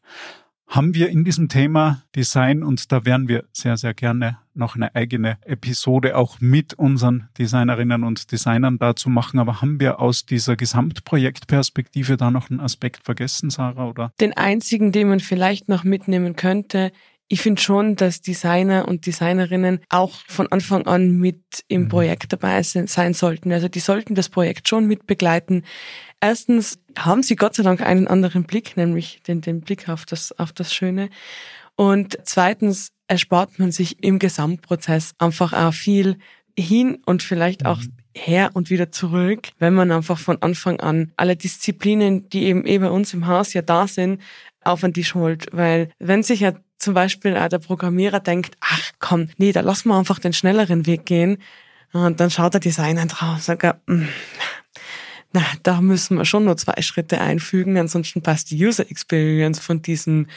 Speaker 1: haben wir in diesem Thema Design und da werden wir sehr, sehr gerne noch eine eigene Episode auch mit unseren Designerinnen und Designern dazu machen. Aber haben wir aus dieser Gesamtprojektperspektive da noch einen Aspekt vergessen, Sarah? Oder?
Speaker 2: Den einzigen, den man vielleicht noch mitnehmen könnte, ich finde schon, dass Designer und Designerinnen auch von Anfang an mit im mhm. Projekt dabei sein sollten. Also die sollten das Projekt schon mit begleiten. Erstens haben sie Gott sei Dank einen anderen Blick, nämlich den, den Blick auf das, auf das Schöne. Und zweitens erspart man sich im Gesamtprozess einfach auch viel hin und vielleicht auch mhm. her und wieder zurück, wenn man einfach von Anfang an alle Disziplinen, die eben eh bei uns im Haus ja da sind, auf an die holt. Weil wenn sich ja zum Beispiel auch der Programmierer denkt, ach komm, nee, da lassen wir einfach den schnelleren Weg gehen. Und dann schaut der Designer drauf und sagt, mm, na, da müssen wir schon nur zwei Schritte einfügen, ansonsten passt die User Experience von diesem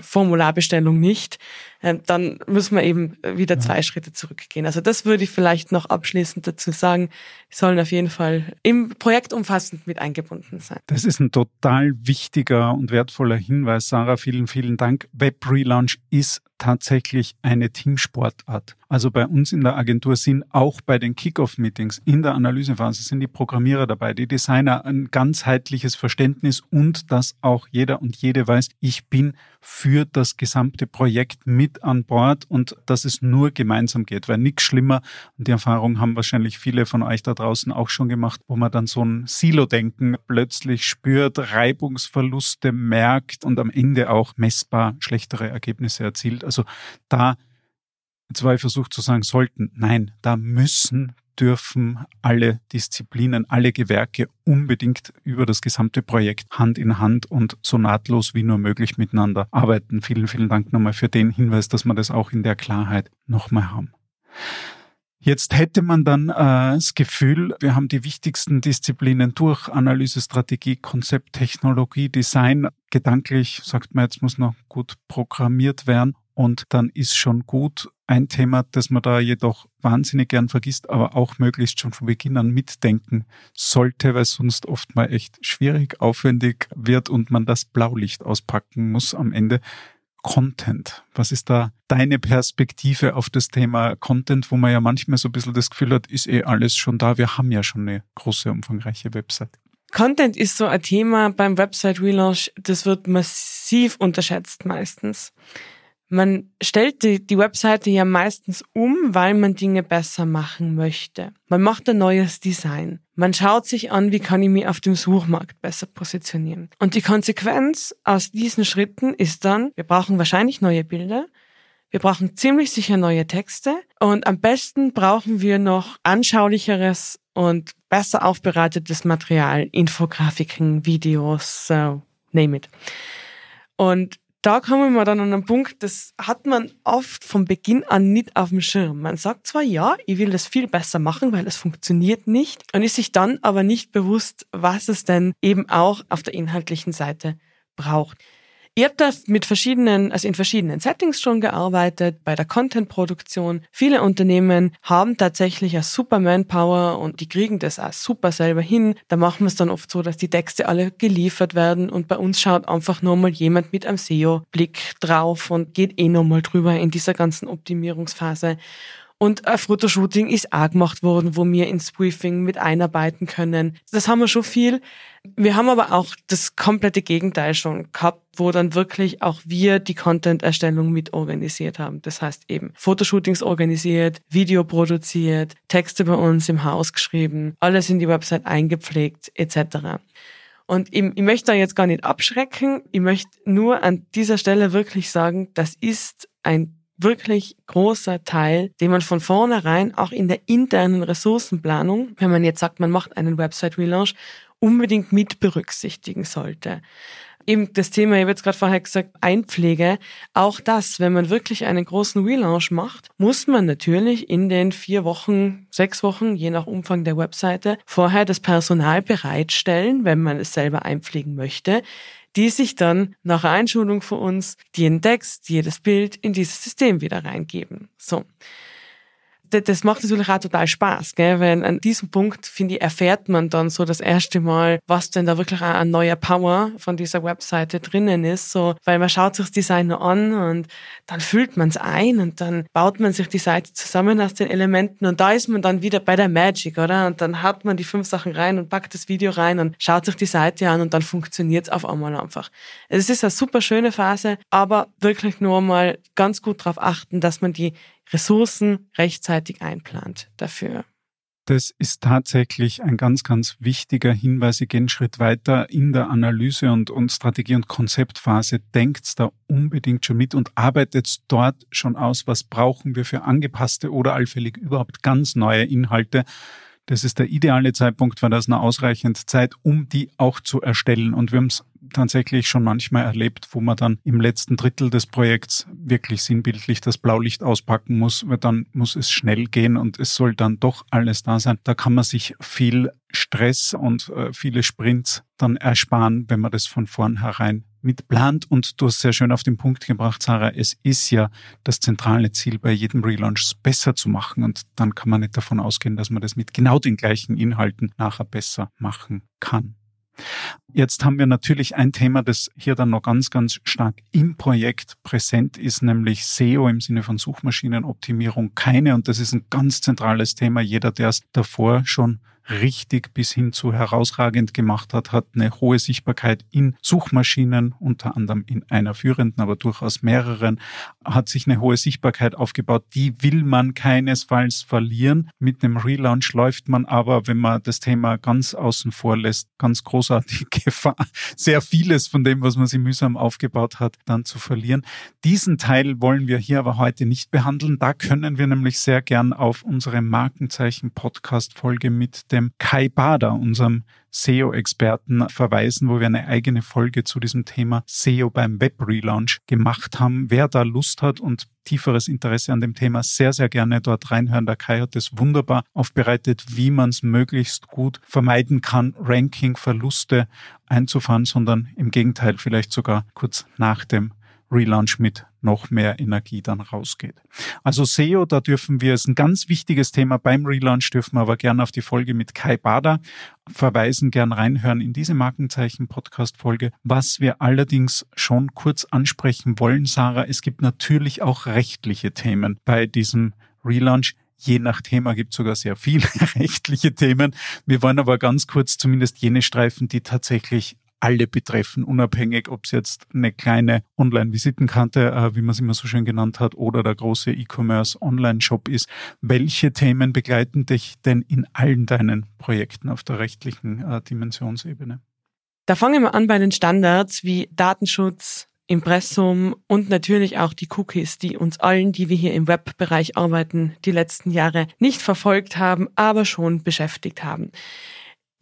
Speaker 2: Formularbestellung nicht. Ähm, dann müssen wir eben wieder ja. zwei Schritte zurückgehen. Also das würde ich vielleicht noch abschließend dazu sagen. Die sollen auf jeden Fall im Projekt umfassend mit eingebunden sein.
Speaker 1: Das ist ein total wichtiger und wertvoller Hinweis, Sarah. Vielen, vielen Dank. Web Relaunch ist tatsächlich eine Teamsportart. Also bei uns in der Agentur sind auch bei den Kickoff-Meetings in der Analysephase sind die Programmierer dabei, die Designer, ein ganzheitliches Verständnis und dass auch jeder und jede weiß, ich bin für das gesamte Projekt mit an Bord und dass es nur gemeinsam geht, weil nichts schlimmer, und die Erfahrung haben wahrscheinlich viele von euch da draußen auch schon gemacht, wo man dann so ein Silo-Denken plötzlich spürt, Reibungsverluste merkt und am Ende auch messbar schlechtere Ergebnisse erzielt. Also da Jetzt war ich versucht zu sagen, sollten. Nein, da müssen dürfen alle Disziplinen, alle Gewerke unbedingt über das gesamte Projekt Hand in Hand und so nahtlos wie nur möglich miteinander arbeiten. Vielen, vielen Dank nochmal für den Hinweis, dass wir das auch in der Klarheit nochmal haben. Jetzt hätte man dann äh, das Gefühl, wir haben die wichtigsten Disziplinen durch, Analyse, Strategie, Konzept, Technologie, Design. Gedanklich sagt man, jetzt muss noch gut programmiert werden und dann ist schon gut. Ein Thema, das man da jedoch wahnsinnig gern vergisst, aber auch möglichst schon von Beginn an mitdenken sollte, weil sonst oft mal echt schwierig, aufwendig wird und man das Blaulicht auspacken muss am Ende. Content. Was ist da deine Perspektive auf das Thema Content, wo man ja manchmal so ein bisschen das Gefühl hat, ist eh alles schon da. Wir haben ja schon eine große, umfangreiche Website.
Speaker 2: Content ist so ein Thema beim Website Relaunch, das wird massiv unterschätzt meistens. Man stellt die, die Webseite ja meistens um, weil man Dinge besser machen möchte. Man macht ein neues Design. Man schaut sich an, wie kann ich mich auf dem Suchmarkt besser positionieren. Und die Konsequenz aus diesen Schritten ist dann, wir brauchen wahrscheinlich neue Bilder, wir brauchen ziemlich sicher neue Texte und am besten brauchen wir noch anschaulicheres und besser aufbereitetes Material, Infografiken, Videos, so name it. Und da kommen wir dann an einen Punkt, das hat man oft von Beginn an nicht auf dem Schirm. Man sagt zwar, ja, ich will das viel besser machen, weil es funktioniert nicht, und ist sich dann aber nicht bewusst, was es denn eben auch auf der inhaltlichen Seite braucht. Ich habe da mit verschiedenen, also in verschiedenen Settings schon gearbeitet, bei der Content-Produktion. Viele Unternehmen haben tatsächlich eine super Manpower und die kriegen das auch super selber hin. Da machen wir es dann oft so, dass die Texte alle geliefert werden und bei uns schaut einfach nur mal jemand mit einem SEO-Blick drauf und geht eh nochmal drüber in dieser ganzen Optimierungsphase. Und ein Fotoshooting ist auch gemacht worden, wo wir ins Briefing mit einarbeiten können. Das haben wir schon viel. Wir haben aber auch das komplette Gegenteil schon gehabt, wo dann wirklich auch wir die Content-Erstellung mit organisiert haben. Das heißt eben Fotoshootings organisiert, Video produziert, Texte bei uns im Haus geschrieben, alles in die Website eingepflegt etc. Und ich, ich möchte da jetzt gar nicht abschrecken. Ich möchte nur an dieser Stelle wirklich sagen, das ist ein wirklich großer Teil, den man von vornherein auch in der internen Ressourcenplanung, wenn man jetzt sagt, man macht einen Website-Relaunch, unbedingt mit berücksichtigen sollte. Eben das Thema, ich habe jetzt gerade vorher gesagt, Einpflege. Auch das, wenn man wirklich einen großen Relaunch macht, muss man natürlich in den vier Wochen, sechs Wochen, je nach Umfang der Webseite, vorher das Personal bereitstellen, wenn man es selber einpflegen möchte, die sich dann nach Einschulung von uns jeden Text, jedes Bild in dieses System wieder reingeben. So das macht natürlich auch total Spaß, gell? weil an diesem Punkt, finde ich, erfährt man dann so das erste Mal, was denn da wirklich auch ein neuer Power von dieser Webseite drinnen ist, so, weil man schaut sich das Design nur an und dann füllt man es ein und dann baut man sich die Seite zusammen aus den Elementen und da ist man dann wieder bei der Magic, oder? Und dann hat man die fünf Sachen rein und packt das Video rein und schaut sich die Seite an und dann funktioniert es auf einmal einfach. Es ist eine super schöne Phase, aber wirklich nur mal ganz gut darauf achten, dass man die Ressourcen rechtzeitig einplant dafür.
Speaker 1: Das ist tatsächlich ein ganz, ganz wichtiger Hinweis. Ich gehe einen Schritt weiter in der Analyse und, und Strategie- und Konzeptphase. Denkt da unbedingt schon mit und arbeitet dort schon aus, was brauchen wir für angepasste oder allfällig überhaupt ganz neue Inhalte. Das ist der ideale Zeitpunkt, weil das eine ausreichend Zeit, um die auch zu erstellen. Und wir haben es tatsächlich schon manchmal erlebt, wo man dann im letzten Drittel des Projekts wirklich sinnbildlich das Blaulicht auspacken muss, weil dann muss es schnell gehen und es soll dann doch alles da sein. Da kann man sich viel Stress und äh, viele Sprints dann ersparen, wenn man das von vornherein mitplant. Und du hast sehr schön auf den Punkt gebracht, Sarah, es ist ja das zentrale Ziel bei jedem Relaunch, besser zu machen. Und dann kann man nicht davon ausgehen, dass man das mit genau den gleichen Inhalten nachher besser machen kann. Jetzt haben wir natürlich ein Thema, das hier dann noch ganz, ganz stark im Projekt präsent ist, nämlich SEO im Sinne von Suchmaschinenoptimierung. Keine, und das ist ein ganz zentrales Thema. Jeder, der es davor schon richtig bis hin zu herausragend gemacht hat, hat eine hohe Sichtbarkeit in Suchmaschinen, unter anderem in einer führenden, aber durchaus mehreren, hat sich eine hohe Sichtbarkeit aufgebaut. Die will man keinesfalls verlieren. Mit einem Relaunch läuft man aber, wenn man das Thema ganz außen vor lässt, ganz großartige Gefahr, sehr vieles von dem, was man sich mühsam aufgebaut hat, dann zu verlieren. Diesen Teil wollen wir hier aber heute nicht behandeln. Da können wir nämlich sehr gern auf unsere Markenzeichen-Podcast-Folge mit dem Kai Bader, unserem SEO-Experten verweisen, wo wir eine eigene Folge zu diesem Thema SEO beim Web-Relaunch gemacht haben. Wer da Lust hat und tieferes Interesse an dem Thema, sehr, sehr gerne dort reinhören. Der Kai hat es wunderbar aufbereitet, wie man es möglichst gut vermeiden kann, Ranking-Verluste einzufahren, sondern im Gegenteil vielleicht sogar kurz nach dem Relaunch mit noch mehr Energie dann rausgeht. Also SEO, da dürfen wir, ist ein ganz wichtiges Thema beim Relaunch, dürfen wir aber gerne auf die Folge mit Kai Bader verweisen, gern reinhören in diese Markenzeichen-Podcast-Folge. Was wir allerdings schon kurz ansprechen wollen, Sarah, es gibt natürlich auch rechtliche Themen bei diesem Relaunch. Je nach Thema gibt es sogar sehr viele rechtliche Themen. Wir wollen aber ganz kurz zumindest jene streifen, die tatsächlich alle betreffen, unabhängig, ob es jetzt eine kleine Online-Visitenkarte, äh, wie man es immer so schön genannt hat, oder der große E-Commerce-Online-Shop ist. Welche Themen begleiten dich denn in allen deinen Projekten auf der rechtlichen äh, Dimensionsebene?
Speaker 2: Da fangen wir an bei den Standards wie Datenschutz, Impressum und natürlich auch die Cookies, die uns allen, die wir hier im Webbereich arbeiten, die letzten Jahre nicht verfolgt haben, aber schon beschäftigt haben.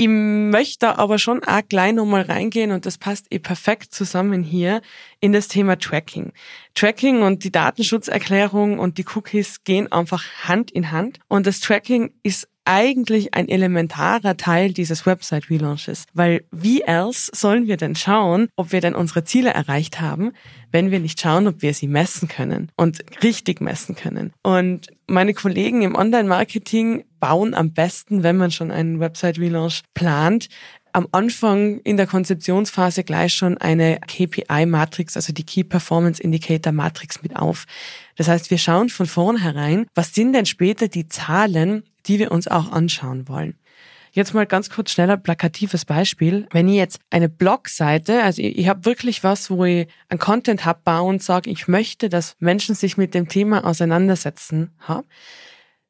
Speaker 2: Ich möchte aber schon auch gleich nochmal reingehen und das passt eh perfekt zusammen hier in das Thema Tracking. Tracking und die Datenschutzerklärung und die Cookies gehen einfach Hand in Hand und das Tracking ist eigentlich ein elementarer Teil dieses Website Relaunches, weil wie else sollen wir denn schauen, ob wir denn unsere Ziele erreicht haben, wenn wir nicht schauen, ob wir sie messen können und richtig messen können. Und meine Kollegen im Online-Marketing bauen am besten, wenn man schon einen Website Relaunch plant, am Anfang in der Konzeptionsphase gleich schon eine KPI-Matrix, also die Key Performance Indicator Matrix mit auf. Das heißt, wir schauen von vornherein, was sind denn später die Zahlen, die wir uns auch anschauen wollen. Jetzt mal ganz kurz schneller plakatives Beispiel. Wenn ich jetzt eine Blogseite, also ich, ich habe wirklich was, wo ich ein Content hab baue und sage, ich möchte, dass Menschen sich mit dem Thema auseinandersetzen, ha,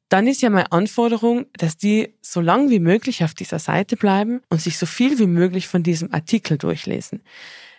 Speaker 2: dann ist ja meine Anforderung, dass die so lang wie möglich auf dieser Seite bleiben und sich so viel wie möglich von diesem Artikel durchlesen.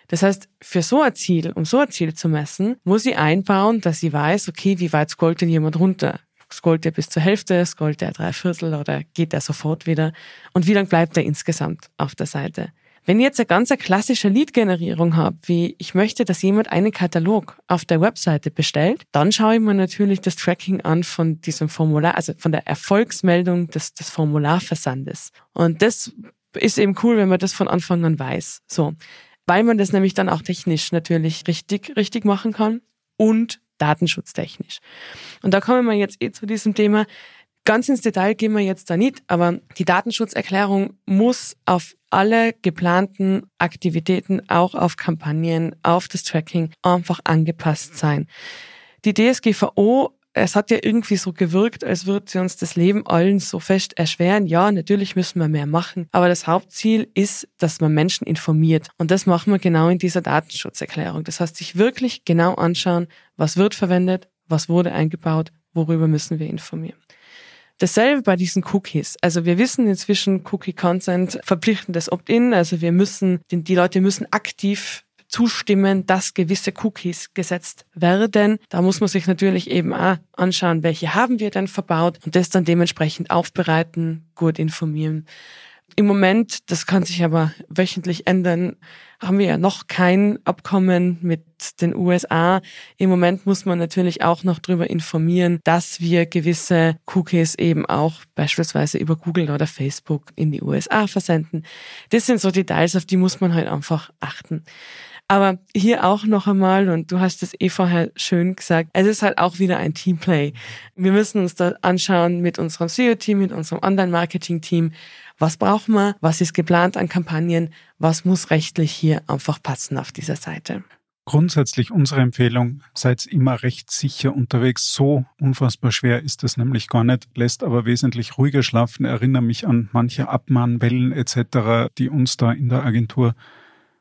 Speaker 2: Das heißt, für so ein Ziel, um so ein Ziel zu messen, muss ich einbauen, dass ich weiß, okay, wie weit scrollt denn jemand runter? Scrollt er bis zur Hälfte, scrollt er drei Viertel oder geht er sofort wieder? Und wie lang bleibt er insgesamt auf der Seite? Wenn ich jetzt eine ganz klassische Lead-Generierung habe, wie ich möchte, dass jemand einen Katalog auf der Webseite bestellt, dann schaue ich mir natürlich das Tracking an von diesem Formular, also von der Erfolgsmeldung des, des Formularversandes. Und das ist eben cool, wenn man das von Anfang an weiß. So. Weil man das nämlich dann auch technisch natürlich richtig, richtig machen kann und datenschutztechnisch. Und da kommen wir jetzt eh zu diesem Thema. Ganz ins Detail gehen wir jetzt da nicht, aber die Datenschutzerklärung muss auf alle geplanten Aktivitäten, auch auf Kampagnen, auf das Tracking einfach angepasst sein. Die DSGVO es hat ja irgendwie so gewirkt, als würde sie uns das Leben allen so fest erschweren. Ja, natürlich müssen wir mehr machen, aber das Hauptziel ist, dass man Menschen informiert. Und das machen wir genau in dieser Datenschutzerklärung. Das heißt, sich wirklich genau anschauen, was wird verwendet, was wurde eingebaut, worüber müssen wir informieren. Dasselbe bei diesen Cookies. Also wir wissen inzwischen Cookie Consent verpflichtendes Opt-in. Also wir müssen, die Leute müssen aktiv zustimmen, dass gewisse Cookies gesetzt werden. Da muss man sich natürlich eben auch anschauen, welche haben wir denn verbaut und das dann dementsprechend aufbereiten, gut informieren. Im Moment, das kann sich aber wöchentlich ändern, haben wir ja noch kein Abkommen mit den USA. Im Moment muss man natürlich auch noch darüber informieren, dass wir gewisse Cookies eben auch beispielsweise über Google oder Facebook in die USA versenden. Das sind so Details, auf die muss man halt einfach achten. Aber hier auch noch einmal, und du hast es eh vorher schön gesagt, es ist halt auch wieder ein Teamplay. Wir müssen uns da anschauen mit unserem SEO-Team, mit unserem Online-Marketing-Team, was brauchen wir, was ist geplant an Kampagnen, was muss rechtlich hier einfach passen auf dieser Seite.
Speaker 1: Grundsätzlich unsere Empfehlung, seid immer recht sicher unterwegs. So unfassbar schwer ist es nämlich gar nicht, lässt aber wesentlich ruhiger schlafen. Erinnere mich an manche Abmahnwellen etc., die uns da in der Agentur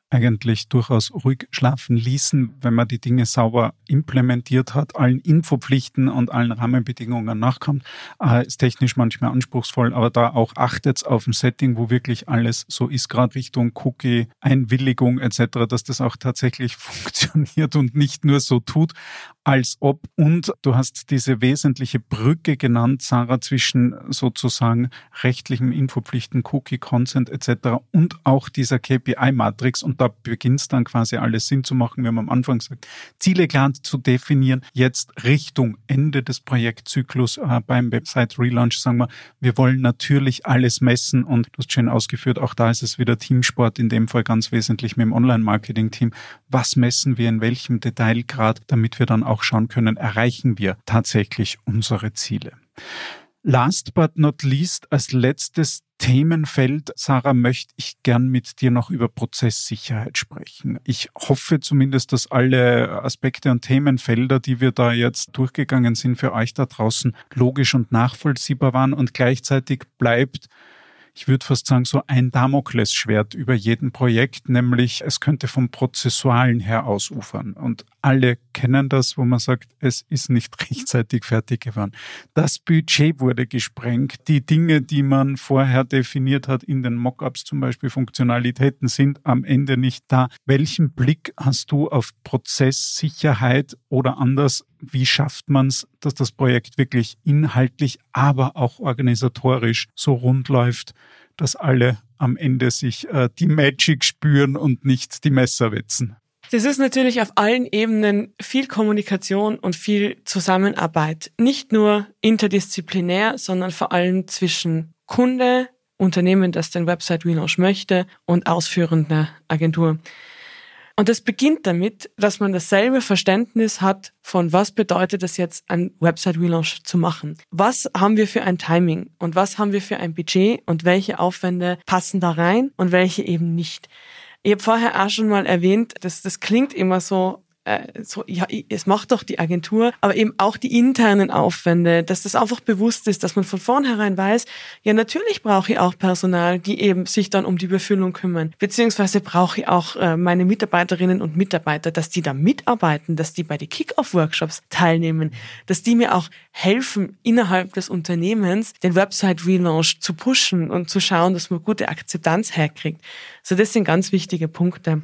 Speaker 1: eigentlich durchaus ruhig schlafen ließen, wenn man die Dinge sauber implementiert hat, allen Infopflichten und allen Rahmenbedingungen nachkommt. Äh, ist technisch manchmal anspruchsvoll, aber da auch achtet auf ein Setting, wo wirklich alles so ist, gerade Richtung Cookie, Einwilligung etc., dass das auch tatsächlich funktioniert und nicht nur so tut, als ob. Und du hast diese wesentliche Brücke genannt, Sarah, zwischen sozusagen rechtlichen Infopflichten, Cookie, Consent etc. und auch dieser KPI-Matrix und da beginnt es dann quasi alles Sinn zu machen. Wir haben am Anfang gesagt, Ziele klar zu definieren. Jetzt Richtung Ende des Projektzyklus äh, beim Website Relaunch sagen wir, wir wollen natürlich alles messen und du hast schön ausgeführt, auch da ist es wieder Teamsport, in dem Fall ganz wesentlich mit dem Online-Marketing-Team. Was messen wir in welchem Detailgrad, damit wir dann auch schauen können, erreichen wir tatsächlich unsere Ziele. Last but not least, als letztes Themenfeld, Sarah, möchte ich gern mit dir noch über Prozesssicherheit sprechen. Ich hoffe zumindest, dass alle Aspekte und Themenfelder, die wir da jetzt durchgegangen sind, für euch da draußen logisch und nachvollziehbar waren und gleichzeitig bleibt ich würde fast sagen, so ein Damoklesschwert über jedem Projekt, nämlich es könnte vom Prozessualen her ausufern. Und alle kennen das, wo man sagt, es ist nicht rechtzeitig fertig geworden. Das Budget wurde gesprengt. Die Dinge, die man vorher definiert hat in den Mockups, zum Beispiel Funktionalitäten, sind am Ende nicht da. Welchen Blick hast du auf Prozesssicherheit oder anders wie schafft man es, dass das Projekt wirklich inhaltlich, aber auch organisatorisch so rund läuft, dass alle am Ende sich äh, die Magic spüren und nicht die Messer wetzen?
Speaker 2: Das ist natürlich auf allen Ebenen viel Kommunikation und viel Zusammenarbeit. Nicht nur interdisziplinär, sondern vor allem zwischen Kunde, Unternehmen, das den Website Relaunch möchte und ausführender Agentur. Und es beginnt damit, dass man dasselbe Verständnis hat von was bedeutet es jetzt, ein Website Relaunch zu machen. Was haben wir für ein Timing und was haben wir für ein Budget und welche Aufwände passen da rein und welche eben nicht. Ich habe vorher auch schon mal erwähnt, dass das klingt immer so äh, so, ja, es macht doch die Agentur, aber eben auch die internen Aufwände, dass das einfach bewusst ist, dass man von vornherein weiß, ja, natürlich brauche ich auch Personal, die eben sich dann um die Befüllung kümmern, beziehungsweise brauche ich auch äh, meine Mitarbeiterinnen und Mitarbeiter, dass die da mitarbeiten, dass die bei den Kick-Off-Workshops teilnehmen, dass die mir auch helfen, innerhalb des Unternehmens den Website-Relaunch zu pushen und zu schauen, dass man gute Akzeptanz herkriegt. So, das sind ganz wichtige Punkte.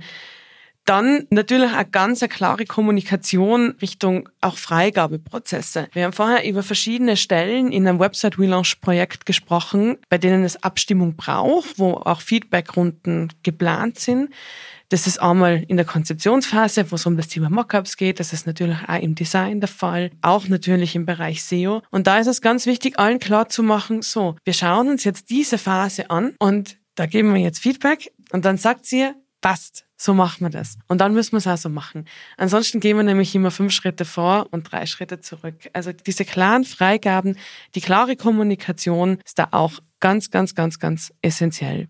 Speaker 2: Dann natürlich eine ganz eine klare Kommunikation Richtung auch Freigabeprozesse. Wir haben vorher über verschiedene Stellen in einem Website Relaunch Projekt gesprochen, bei denen es Abstimmung braucht, wo auch Feedbackrunden geplant sind. Das ist einmal in der Konzeptionsphase, wo es um das Thema Mockups geht. Das ist natürlich auch im Design der Fall, auch natürlich im Bereich SEO. Und da ist es ganz wichtig, allen klar zu machen, so, wir schauen uns jetzt diese Phase an und da geben wir jetzt Feedback und dann sagt sie, passt so machen wir das. Und dann müssen wir es auch so machen. Ansonsten gehen wir nämlich immer fünf Schritte vor und drei Schritte zurück. Also diese klaren Freigaben, die klare Kommunikation ist da auch ganz, ganz, ganz, ganz essentiell.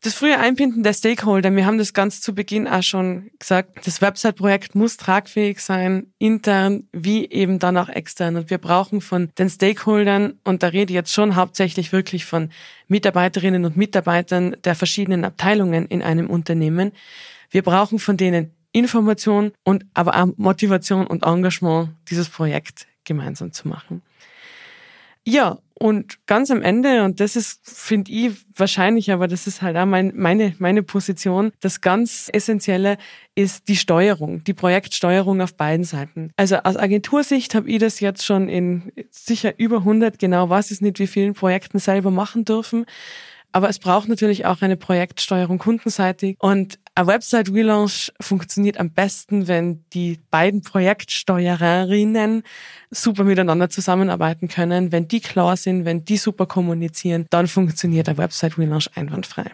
Speaker 2: Das frühe Einbinden der Stakeholder, wir haben das ganz zu Beginn auch schon gesagt, das Website-Projekt muss tragfähig sein, intern wie eben dann auch extern. Und wir brauchen von den Stakeholdern, und da rede ich jetzt schon hauptsächlich wirklich von Mitarbeiterinnen und Mitarbeitern der verschiedenen Abteilungen in einem Unternehmen, wir brauchen von denen Information und aber auch Motivation und Engagement, dieses Projekt gemeinsam zu machen. Ja, und ganz am Ende, und das ist, finde ich, wahrscheinlich, aber das ist halt auch mein, meine, meine Position, das ganz Essentielle ist die Steuerung, die Projektsteuerung auf beiden Seiten. Also aus Agentursicht habe ich das jetzt schon in sicher über 100, genau weiß ich nicht, wie vielen Projekten selber machen dürfen. Aber es braucht natürlich auch eine Projektsteuerung kundenseitig. Und ein Website Relaunch funktioniert am besten, wenn die beiden Projektsteuererinnen super miteinander zusammenarbeiten können. Wenn die klar sind, wenn die super kommunizieren, dann funktioniert ein Website Relaunch einwandfrei.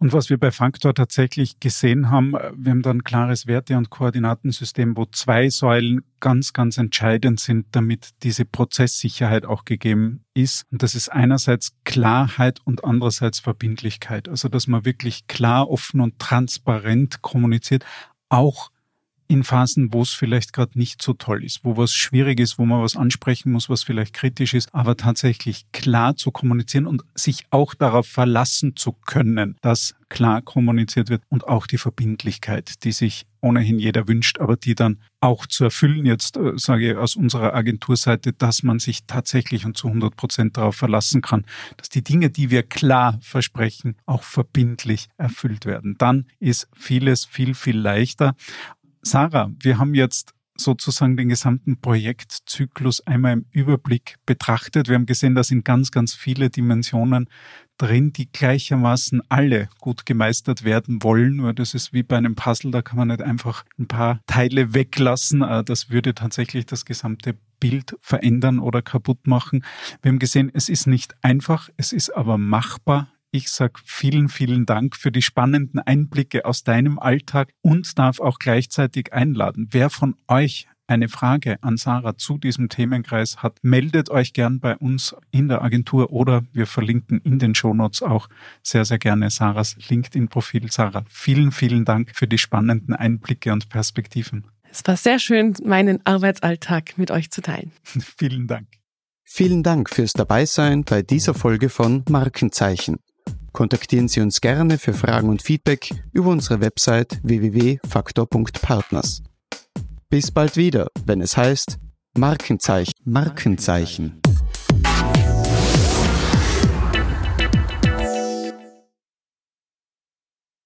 Speaker 1: Und was wir bei Faktor tatsächlich gesehen haben, wir haben da ein klares Werte- und Koordinatensystem, wo zwei Säulen ganz, ganz entscheidend sind, damit diese Prozesssicherheit auch gegeben ist. Und das ist einerseits Klarheit und andererseits Verbindlichkeit. Also, dass man wirklich klar, offen und transparent kommuniziert, auch in Phasen, wo es vielleicht gerade nicht so toll ist, wo was schwierig ist, wo man was ansprechen muss, was vielleicht kritisch ist, aber tatsächlich klar zu kommunizieren und sich auch darauf verlassen zu können, dass klar kommuniziert wird und auch die Verbindlichkeit, die sich ohnehin jeder wünscht, aber die dann auch zu erfüllen, jetzt äh, sage ich aus unserer Agenturseite, dass man sich tatsächlich und zu 100 Prozent darauf verlassen kann, dass die Dinge, die wir klar versprechen, auch verbindlich erfüllt werden. Dann ist vieles viel, viel leichter. Sarah, wir haben jetzt sozusagen den gesamten Projektzyklus einmal im Überblick betrachtet. Wir haben gesehen, da sind ganz, ganz viele Dimensionen drin, die gleichermaßen alle gut gemeistert werden wollen, weil das ist wie bei einem Puzzle, da kann man nicht einfach ein paar Teile weglassen. Äh, das würde tatsächlich das gesamte Bild verändern oder kaputt machen. Wir haben gesehen, es ist nicht einfach, es ist aber machbar. Ich sage vielen, vielen Dank für die spannenden Einblicke aus deinem Alltag und darf auch gleichzeitig einladen. Wer von euch eine Frage an Sarah zu diesem Themenkreis hat, meldet euch gern bei uns in der Agentur oder wir verlinken in den Shownotes auch sehr, sehr gerne Sarahs LinkedIn-Profil. Sarah, vielen, vielen Dank für die spannenden Einblicke und Perspektiven.
Speaker 2: Es war sehr schön, meinen Arbeitsalltag mit euch zu teilen.
Speaker 1: vielen Dank.
Speaker 3: Vielen Dank fürs Dabeisein bei dieser Folge von Markenzeichen. Kontaktieren Sie uns gerne für Fragen und Feedback über unsere Website www.faktor.partners. Bis bald wieder, wenn es heißt Markenzeichen. Markenzeichen.